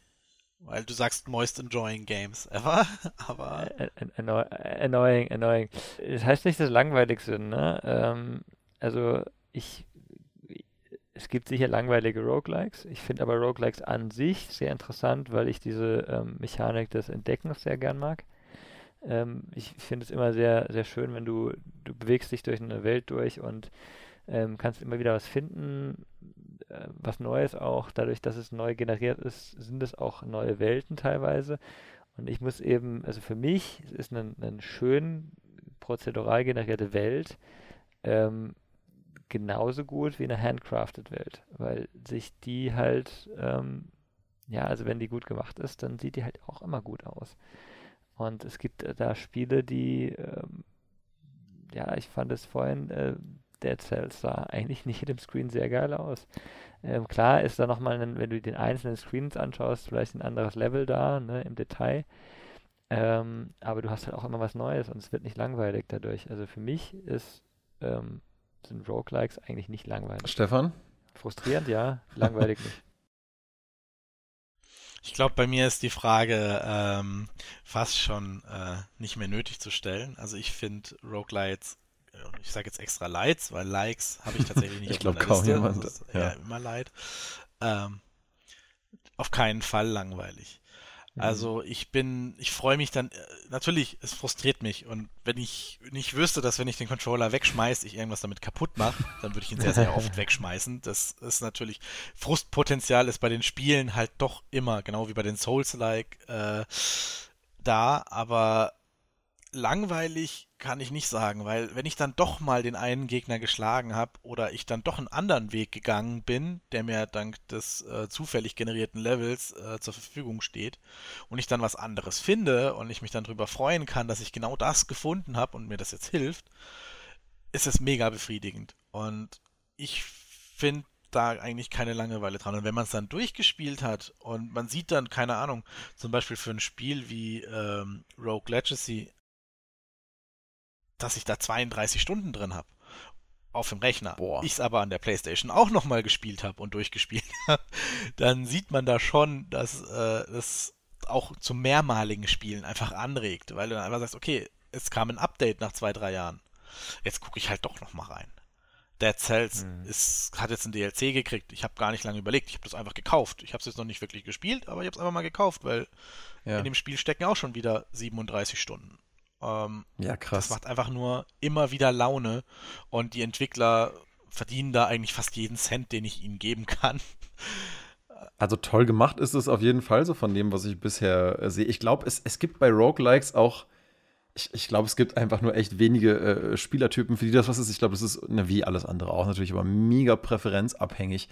Weil du sagst most enjoying games ever, aber. Annoying, annoying. Das heißt nicht, dass langweilig sind, ne? Ähm, also, ich es gibt sicher langweilige Roguelikes. Ich finde aber Roguelikes an sich sehr interessant, weil ich diese ähm, Mechanik des Entdeckens sehr gern mag. Ähm, ich finde es immer sehr, sehr schön, wenn du, du bewegst dich durch eine Welt durch und ähm, kannst immer wieder was finden, äh, was Neues auch. Dadurch, dass es neu generiert ist, sind es auch neue Welten teilweise. Und ich muss eben, also für mich ist eine, eine schön prozedural generierte Welt. Ähm, genauso gut wie eine handcrafted Welt, weil sich die halt, ähm, ja, also wenn die gut gemacht ist, dann sieht die halt auch immer gut aus. Und es gibt äh, da Spiele, die, ähm, ja, ich fand es vorhin, äh, Dead Cells sah eigentlich nicht jedem Screen sehr geil aus. Ähm, klar ist da nochmal, wenn du den einzelnen Screens anschaust, vielleicht ein anderes Level da, ne, im Detail. Ähm, aber du hast halt auch immer was Neues und es wird nicht langweilig dadurch. Also für mich ist ähm, sind Roguelikes eigentlich nicht langweilig. Stefan? Frustrierend, ja. Langweilig nicht. Ich glaube, bei mir ist die Frage ähm, fast schon äh, nicht mehr nötig zu stellen. Also ich finde Roguelikes, äh, ich sage jetzt extra Lights, weil Likes habe ich tatsächlich nicht ich glaube kaum Liste. jemand. Das ist ja. immer Light. Ähm, auf keinen Fall langweilig. Mhm. Also ich bin, ich freue mich dann, äh, natürlich, es frustriert mich und wenn ich nicht wüsste, dass wenn ich den Controller wegschmeiße, ich irgendwas damit kaputt mache, dann würde ich ihn sehr, sehr oft wegschmeißen. Das ist natürlich, Frustpotenzial ist bei den Spielen halt doch immer, genau wie bei den Souls-like, äh, da, aber langweilig kann ich nicht sagen, weil wenn ich dann doch mal den einen Gegner geschlagen habe oder ich dann doch einen anderen Weg gegangen bin, der mir dank des äh, zufällig generierten Levels äh, zur Verfügung steht und ich dann was anderes finde und ich mich dann darüber freuen kann, dass ich genau das gefunden habe und mir das jetzt hilft, ist es mega befriedigend. Und ich finde da eigentlich keine Langeweile dran. Und wenn man es dann durchgespielt hat und man sieht dann, keine Ahnung, zum Beispiel für ein Spiel wie ähm, Rogue Legacy dass ich da 32 Stunden drin habe. Auf dem Rechner. Ich es aber an der Playstation auch nochmal gespielt habe und durchgespielt habe, dann sieht man da schon, dass äh, das auch zum mehrmaligen Spielen einfach anregt, weil du dann einfach sagst, okay, es kam ein Update nach zwei, drei Jahren. Jetzt gucke ich halt doch nochmal rein. Dead Cells mhm. ist, hat jetzt ein DLC gekriegt. Ich habe gar nicht lange überlegt. Ich habe das einfach gekauft. Ich habe es jetzt noch nicht wirklich gespielt, aber ich habe es einfach mal gekauft, weil ja. in dem Spiel stecken auch schon wieder 37 Stunden. Ähm, ja, krass. Das macht einfach nur immer wieder Laune und die Entwickler verdienen da eigentlich fast jeden Cent, den ich ihnen geben kann. Also toll gemacht ist es auf jeden Fall so von dem, was ich bisher äh, sehe. Ich glaube, es, es gibt bei Roguelikes auch, ich, ich glaube, es gibt einfach nur echt wenige äh, Spielertypen, für die das was ist. Ich glaube, das ist ne, wie alles andere auch natürlich, aber mega präferenzabhängig.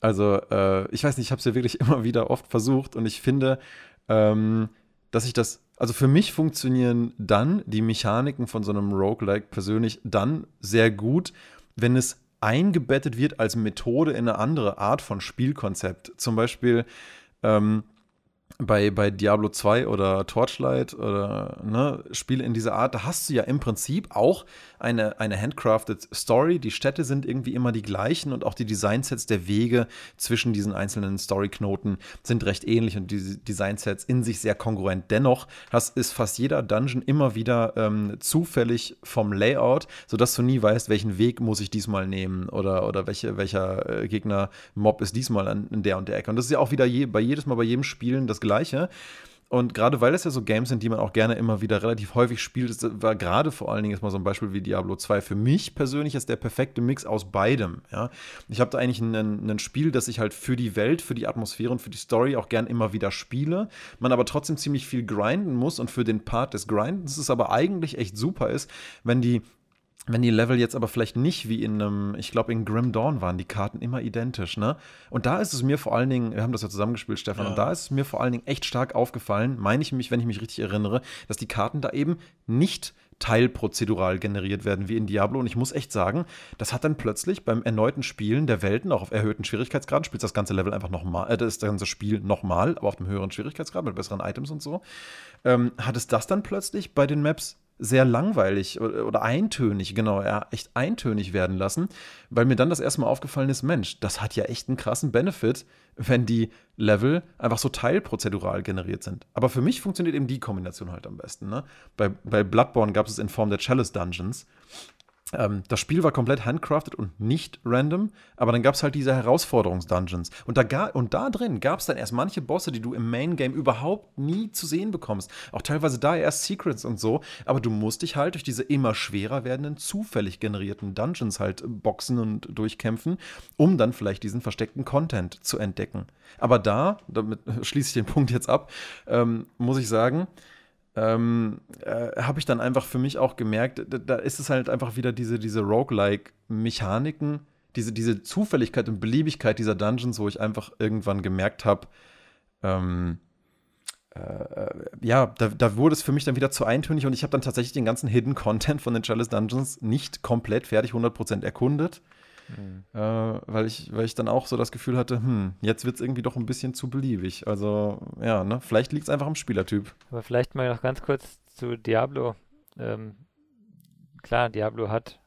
Also, äh, ich weiß nicht, ich habe es ja wirklich immer wieder oft versucht und ich finde, ähm, dass ich das also für mich funktionieren dann die Mechaniken von so einem Roguelike persönlich dann sehr gut, wenn es eingebettet wird als Methode in eine andere Art von Spielkonzept. Zum Beispiel, ähm, bei, bei Diablo 2 oder Torchlight oder ne, Spiele in dieser Art, da hast du ja im Prinzip auch eine, eine handcrafted Story. Die Städte sind irgendwie immer die gleichen und auch die Designsets der Wege zwischen diesen einzelnen Storyknoten sind recht ähnlich und die Designsets in sich sehr kongruent. Dennoch hast, ist fast jeder Dungeon immer wieder ähm, zufällig vom Layout, sodass du nie weißt, welchen Weg muss ich diesmal nehmen oder, oder welche, welcher äh, Gegner-Mob ist diesmal an, in der und der Ecke. Und das ist ja auch wieder je, bei jedes Mal bei jedem Spielen das Gleiche. Und gerade weil es ja so Games sind, die man auch gerne immer wieder relativ häufig spielt, das war gerade vor allen Dingen jetzt mal so ein Beispiel wie Diablo 2. Für mich persönlich ist der perfekte Mix aus beidem. Ja? Ich habe da eigentlich ein Spiel, das ich halt für die Welt, für die Atmosphäre und für die Story auch gern immer wieder spiele. Man aber trotzdem ziemlich viel grinden muss und für den Part des Grindens es aber eigentlich echt super ist, wenn die wenn die Level jetzt aber vielleicht nicht wie in einem, ich glaube in Grim Dawn waren die Karten immer identisch, ne? Und da ist es mir vor allen Dingen, wir haben das ja zusammengespielt, Stefan, ja. und da ist es mir vor allen Dingen echt stark aufgefallen, meine ich mich, wenn ich mich richtig erinnere, dass die Karten da eben nicht teilprozedural generiert werden wie in Diablo. Und ich muss echt sagen, das hat dann plötzlich beim erneuten Spielen der Welten, auch auf erhöhten Schwierigkeitsgraden, spielt das ganze Level einfach nochmal, äh, das ganze Spiel nochmal, aber auf dem höheren Schwierigkeitsgrad mit besseren Items und so, ähm, hat es das dann plötzlich bei den Maps sehr langweilig oder eintönig, genau, ja, echt eintönig werden lassen, weil mir dann das erste Mal aufgefallen ist, Mensch, das hat ja echt einen krassen Benefit, wenn die Level einfach so teilprozedural generiert sind. Aber für mich funktioniert eben die Kombination halt am besten. Ne? Bei, bei Bloodborne gab es in Form der Chalice Dungeons. Ähm, das Spiel war komplett handcrafted und nicht random, aber dann gab es halt diese Herausforderungs-Dungeons. Und da, und da drin gab es dann erst manche Bosse, die du im Main-Game überhaupt nie zu sehen bekommst. Auch teilweise da erst Secrets und so, aber du musst dich halt durch diese immer schwerer werdenden, zufällig generierten Dungeons halt boxen und durchkämpfen, um dann vielleicht diesen versteckten Content zu entdecken. Aber da, damit schließe ich den Punkt jetzt ab, ähm, muss ich sagen, ähm, äh, habe ich dann einfach für mich auch gemerkt, da, da, ist es halt einfach wieder diese, diese Roguelike-Mechaniken, diese, diese Zufälligkeit und Beliebigkeit dieser Dungeons, wo ich einfach irgendwann gemerkt habe, ähm, äh, äh, ja, da, da, wurde es für mich dann wieder zu eintönig und ich habe dann tatsächlich den ganzen Hidden Content von den Chalice Dungeons nicht komplett fertig 100% erkundet. Mhm. Äh, weil, ich, weil ich dann auch so das Gefühl hatte, hm, jetzt wird es irgendwie doch ein bisschen zu beliebig. Also, ja, ne? Vielleicht liegt es einfach am Spielertyp. Aber vielleicht mal noch ganz kurz zu Diablo. Ähm, klar, Diablo hat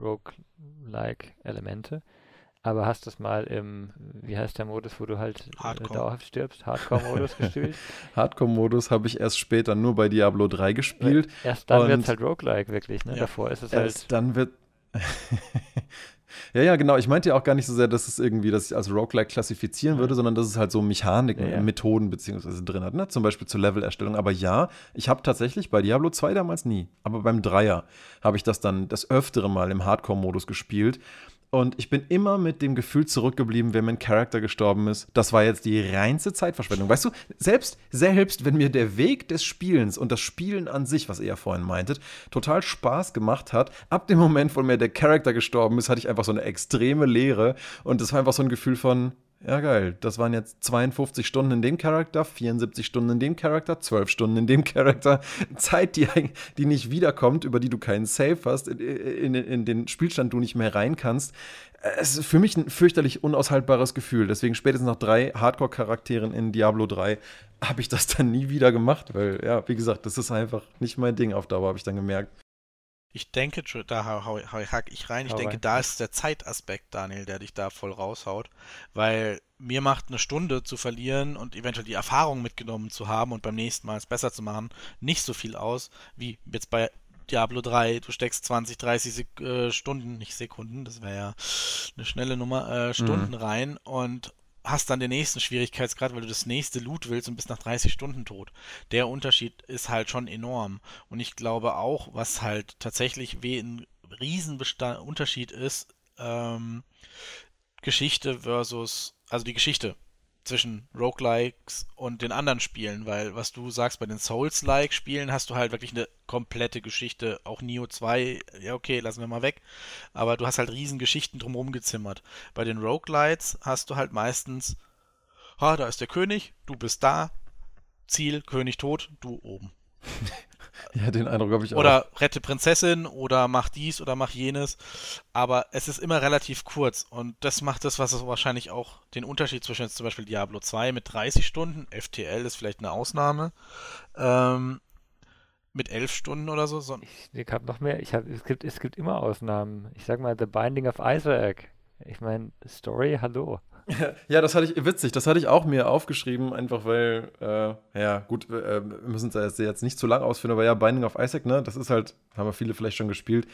Rogue-like-Elemente. Aber hast du es mal im, wie heißt der Modus, wo du halt äh, dauerhaft stirbst? Hardcore-Modus gespielt? Hardcore-Modus habe ich erst später nur bei Diablo 3 gespielt. Erst dann wird es halt Roguelike, wirklich. Ne? Ja. Davor ist es erst halt. Dann wird. Ja, ja, genau. Ich meinte ja auch gar nicht so sehr, dass es irgendwie, dass ich als Roguelike klassifizieren würde, sondern dass es halt so Mechaniken, ja, ja. Methoden beziehungsweise drin hat, ne? Zum Beispiel zur Levelerstellung. Aber ja, ich habe tatsächlich bei Diablo 2 damals nie, aber beim Dreier habe ich das dann das öftere Mal im Hardcore-Modus gespielt. Und ich bin immer mit dem Gefühl zurückgeblieben, wenn mein Charakter gestorben ist. Das war jetzt die reinste Zeitverschwendung. Weißt du, selbst, selbst wenn mir der Weg des Spielens und das Spielen an sich, was ihr ja vorhin meintet, total Spaß gemacht hat, ab dem Moment, wo mir der Charakter gestorben ist, hatte ich einfach so eine extreme Leere. Und das war einfach so ein Gefühl von, ja, geil. Das waren jetzt 52 Stunden in dem Charakter, 74 Stunden in dem Charakter, 12 Stunden in dem Charakter. Zeit, die, die nicht wiederkommt, über die du keinen Save hast, in, in, in den Spielstand du nicht mehr rein kannst. Es ist für mich ein fürchterlich unaushaltbares Gefühl. Deswegen spätestens nach drei Hardcore-Charakteren in Diablo 3 habe ich das dann nie wieder gemacht, weil, ja, wie gesagt, das ist einfach nicht mein Ding auf Dauer, habe ich dann gemerkt. Ich denke, da hau, hau, hack ich rein. Ich hau denke, rein. da ist der Zeitaspekt, Daniel, der dich da voll raushaut. Weil mir macht eine Stunde zu verlieren und eventuell die Erfahrung mitgenommen zu haben und beim nächsten Mal es besser zu machen, nicht so viel aus, wie jetzt bei Diablo 3. Du steckst 20, 30 Sek äh, Stunden, nicht Sekunden, das wäre ja eine schnelle Nummer, äh, Stunden mhm. rein und hast dann den nächsten Schwierigkeitsgrad, weil du das nächste Loot willst und bist nach 30 Stunden tot. Der Unterschied ist halt schon enorm. Und ich glaube auch, was halt tatsächlich wie ein Riesenunterschied ist, ähm, Geschichte versus, also die Geschichte zwischen Roguelikes und den anderen Spielen, weil was du sagst, bei den Souls-like-Spielen hast du halt wirklich eine komplette Geschichte. Auch Neo 2, ja okay, lassen wir mal weg. Aber du hast halt riesen Geschichten drumherum gezimmert. Bei den Roguelites hast du halt meistens, ha, da ist der König, du bist da, Ziel, König tot, du oben. Ja, den Eindruck habe ich oder auch. rette Prinzessin oder mach dies oder mach jenes. Aber es ist immer relativ kurz und das macht das, was es wahrscheinlich auch den Unterschied zwischen jetzt zum Beispiel Diablo 2 mit 30 Stunden, FTL ist vielleicht eine Ausnahme, ähm, mit 11 Stunden oder so. so. Ich, ich habe noch mehr. Ich hab, es, gibt, es gibt immer Ausnahmen. Ich sag mal, The Binding of Isaac. Ich meine, Story, hallo. Ja, das hatte ich, witzig, das hatte ich auch mir aufgeschrieben, einfach weil, äh, ja, gut, äh, wir müssen es jetzt nicht zu lang ausführen, aber ja, Binding of Isaac, ne, das ist halt, haben wir viele vielleicht schon gespielt.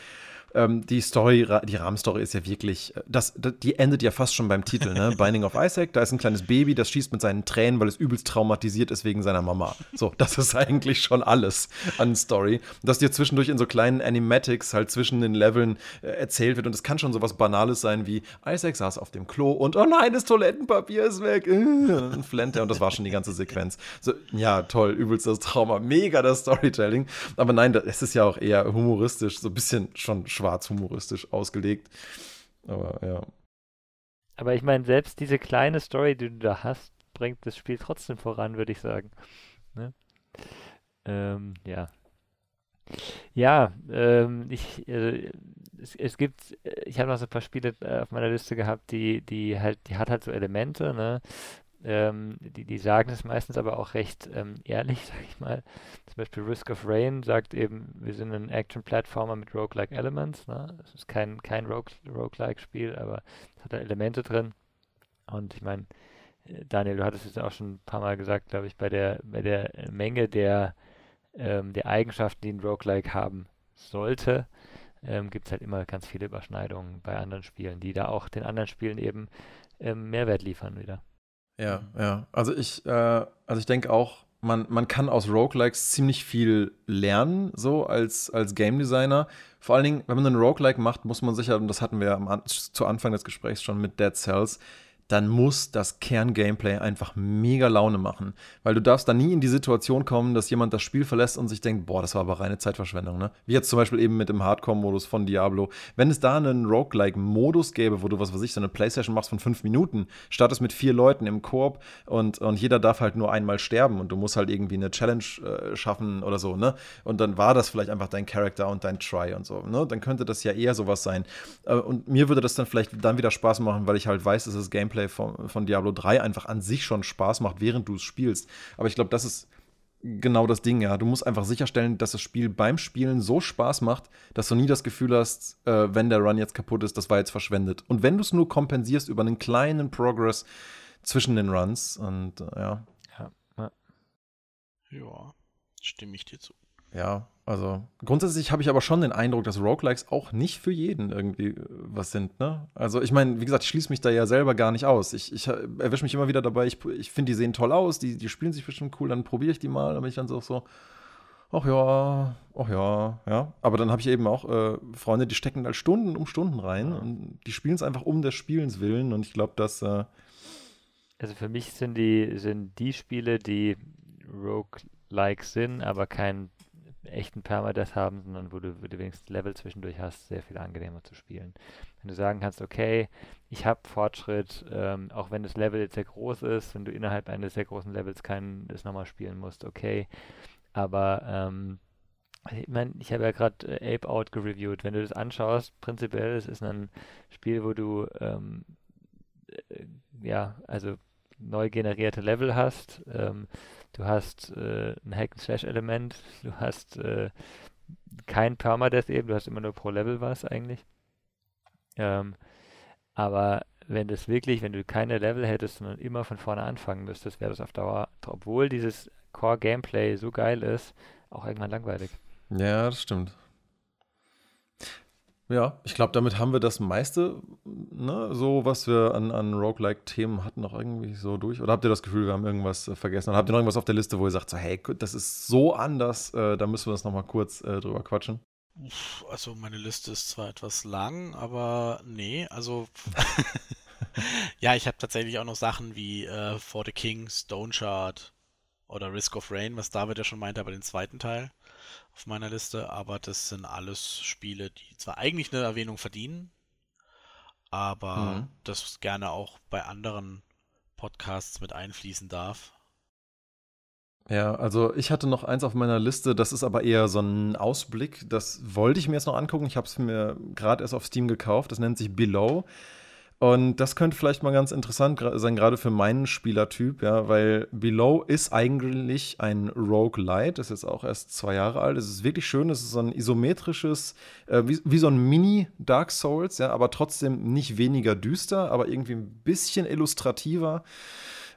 Ähm, die Story, die Rahmenstory ist ja wirklich, äh, das, die endet ja fast schon beim Titel, ne? Binding of Isaac, da ist ein kleines Baby, das schießt mit seinen Tränen, weil es übelst traumatisiert ist wegen seiner Mama. So, das ist eigentlich schon alles an Story. Dass dir zwischendurch in so kleinen Animatics halt zwischen den Leveln äh, erzählt wird und es kann schon so was Banales sein wie Isaac saß auf dem Klo und oh nein, das Toilettenpapier ist weg. und flennt er und das war schon die ganze Sequenz. So, ja, toll, übelst das Trauma, mega das Storytelling. Aber nein, es ist ja auch eher humoristisch, so ein bisschen schon schwarz humoristisch ausgelegt. Aber ja. Aber ich meine, selbst diese kleine Story, die du da hast, bringt das Spiel trotzdem voran, würde ich sagen. Ne? Ähm, ja. Ja, ähm, ich, äh, es, es, gibt, ich habe noch so ein paar Spiele äh, auf meiner Liste gehabt, die, die halt, die hat halt so Elemente, ne? Ähm, die, die sagen es meistens aber auch recht ähm, ehrlich, sag ich mal. Zum Beispiel Risk of Rain sagt eben, wir sind ein Action-Plattformer mit Roguelike Elements. Ne? Es ist kein, kein Rogue, Roguelike-Spiel, aber es hat da Elemente drin. Und ich meine, äh, Daniel, du hattest es auch schon ein paar Mal gesagt, glaube ich, bei der, bei der Menge der, ähm, der Eigenschaften, die ein Roguelike haben sollte, ähm, gibt es halt immer ganz viele Überschneidungen bei anderen Spielen, die da auch den anderen Spielen eben ähm, Mehrwert liefern wieder. Ja, ja. Also ich, äh, also ich denke auch, man, man kann aus Roguelikes ziemlich viel lernen, so als, als Game Designer. Vor allen Dingen, wenn man einen Roguelike macht, muss man sicher, und das hatten wir am, zu Anfang des Gesprächs schon mit Dead Cells, dann muss das Kern-Gameplay einfach mega Laune machen. Weil du darfst da nie in die Situation kommen, dass jemand das Spiel verlässt und sich denkt, boah, das war aber reine Zeitverschwendung, ne? Wie jetzt zum Beispiel eben mit dem Hardcore-Modus von Diablo. Wenn es da einen Roguelike-Modus gäbe, wo du, was weiß ich, so eine Playstation machst von fünf Minuten, startest mit vier Leuten im Koop und, und jeder darf halt nur einmal sterben und du musst halt irgendwie eine Challenge äh, schaffen oder so, ne? Und dann war das vielleicht einfach dein Charakter und dein Try und so, ne? Dann könnte das ja eher sowas sein. Äh, und mir würde das dann vielleicht dann wieder Spaß machen, weil ich halt weiß, dass das Gameplay Gameplay von, von Diablo 3 einfach an sich schon Spaß macht, während du es spielst. Aber ich glaube, das ist genau das Ding, ja. Du musst einfach sicherstellen, dass das Spiel beim Spielen so Spaß macht, dass du nie das Gefühl hast, äh, wenn der Run jetzt kaputt ist, das war jetzt verschwendet. Und wenn du es nur kompensierst über einen kleinen Progress zwischen den Runs und äh, ja. Ja. Ja, ja stimme ich dir zu. Ja, also grundsätzlich habe ich aber schon den Eindruck, dass Roguelikes auch nicht für jeden irgendwie äh, was sind. Ne? Also ich meine, wie gesagt, ich schließe mich da ja selber gar nicht aus. Ich, ich erwische mich immer wieder dabei, ich, ich finde, die sehen toll aus, die, die spielen sich bestimmt cool, dann probiere ich die mal, dann bin ich dann so, so ach ja, ach ja, ja. Aber dann habe ich eben auch äh, Freunde, die stecken da Stunden um Stunden rein und die spielen es einfach um des Spielens willen und ich glaube, dass äh Also für mich sind die, sind die Spiele, die Roguelike sind, aber kein echten Permadeath haben, sondern wo du, wo du wenigstens Level zwischendurch hast, sehr viel angenehmer zu spielen. Wenn du sagen kannst, okay, ich habe Fortschritt, ähm, auch wenn das Level jetzt sehr groß ist, wenn du innerhalb eines sehr großen Levels kein das nochmal spielen musst, okay. Aber ähm, ich meine, ich habe ja gerade äh, Ape Out gereviewt. Wenn du das anschaust, prinzipiell, es ist ein Spiel, wo du ähm, äh, ja, also neu generierte Level hast. Ähm, du hast äh, ein Hack-and-Slash-Element, du hast äh, kein Permadeath eben, du hast immer nur pro Level was eigentlich. Ähm, aber wenn das wirklich, wenn du keine Level hättest, sondern immer von vorne anfangen müsstest, wäre das auf Dauer, obwohl dieses Core-Gameplay so geil ist, auch irgendwann langweilig. Ja, das stimmt. Ja, ich glaube, damit haben wir das meiste, ne, so was wir an, an Roguelike-Themen hatten, noch irgendwie so durch. Oder habt ihr das Gefühl, wir haben irgendwas äh, vergessen? Oder habt ihr noch irgendwas auf der Liste, wo ihr sagt, so, hey, das ist so anders, äh, da müssen wir das nochmal kurz äh, drüber quatschen? Also, meine Liste ist zwar etwas lang, aber nee, also. ja, ich habe tatsächlich auch noch Sachen wie äh, For the King, Stone Shard oder Risk of Rain, was David ja schon meinte, aber den zweiten Teil auf meiner Liste, aber das sind alles Spiele, die zwar eigentlich eine Erwähnung verdienen, aber mhm. das gerne auch bei anderen Podcasts mit einfließen darf. Ja, also ich hatte noch eins auf meiner Liste, das ist aber eher so ein Ausblick. Das wollte ich mir jetzt noch angucken. Ich habe es mir gerade erst auf Steam gekauft. Das nennt sich Below. Und das könnte vielleicht mal ganz interessant sein, gerade für meinen Spielertyp, ja, weil Below ist eigentlich ein Roguelite, das ist jetzt auch erst zwei Jahre alt. Es ist wirklich schön, es ist so ein isometrisches, äh, wie, wie, so ein Mini-Dark Souls, ja, aber trotzdem nicht weniger düster, aber irgendwie ein bisschen illustrativer.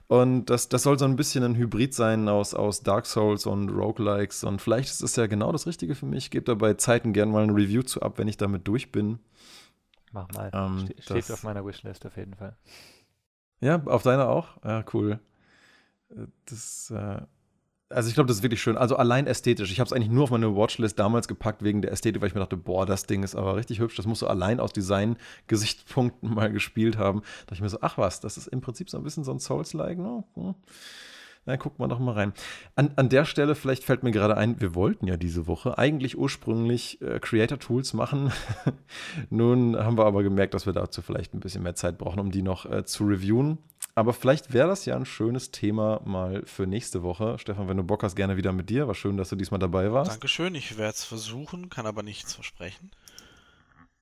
Und das, das soll so ein bisschen ein Hybrid sein aus, aus Dark Souls und Roguelikes. Und vielleicht ist es ja genau das Richtige für mich. Ich gebe dabei Zeiten gerne mal ein Review zu ab, wenn ich damit durch bin. Mach mal. Ähm, Ste steht auf meiner Wishlist auf jeden Fall. Ja, auf deiner auch? Ja, cool. Äh, das, äh, also ich glaube, das ist wirklich schön. Also allein ästhetisch. Ich habe es eigentlich nur auf meine Watchlist damals gepackt wegen der Ästhetik, weil ich mir dachte, boah, das Ding ist aber richtig hübsch. Das musst du allein aus Design-Gesichtspunkten mal gespielt haben. Da dachte ich mir so, ach was, das ist im Prinzip so ein bisschen so ein Souls-like. Ne? Na, gucken wir doch mal rein. An, an der Stelle, vielleicht fällt mir gerade ein, wir wollten ja diese Woche eigentlich ursprünglich äh, Creator Tools machen. Nun haben wir aber gemerkt, dass wir dazu vielleicht ein bisschen mehr Zeit brauchen, um die noch äh, zu reviewen. Aber vielleicht wäre das ja ein schönes Thema mal für nächste Woche. Stefan, wenn du Bock hast, gerne wieder mit dir. War schön, dass du diesmal dabei warst. Dankeschön, ich werde es versuchen, kann aber nichts versprechen.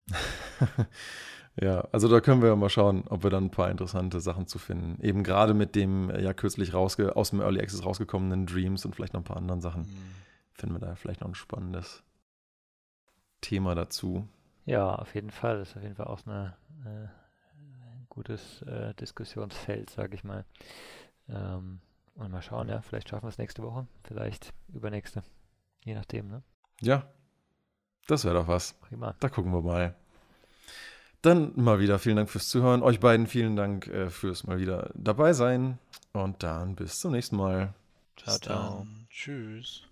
Ja, also da können wir ja mal schauen, ob wir dann ein paar interessante Sachen zu finden. Eben gerade mit dem äh, ja kürzlich rausge aus dem Early Access rausgekommenen Dreams und vielleicht noch ein paar anderen Sachen. Mhm. Finden wir da vielleicht noch ein spannendes Thema dazu. Ja, auf jeden Fall. Das ist auf jeden Fall auch eine, äh, ein gutes äh, Diskussionsfeld, sage ich mal. Ähm, und mal schauen, ja, vielleicht schaffen wir es nächste Woche, vielleicht übernächste. Je nachdem, ne? Ja, das wäre doch was. Prima. Da gucken wir mal. Dann mal wieder vielen Dank fürs Zuhören. Euch beiden vielen Dank äh, fürs mal wieder dabei sein. Und dann bis zum nächsten Mal. Ciao, ciao. Tschüss.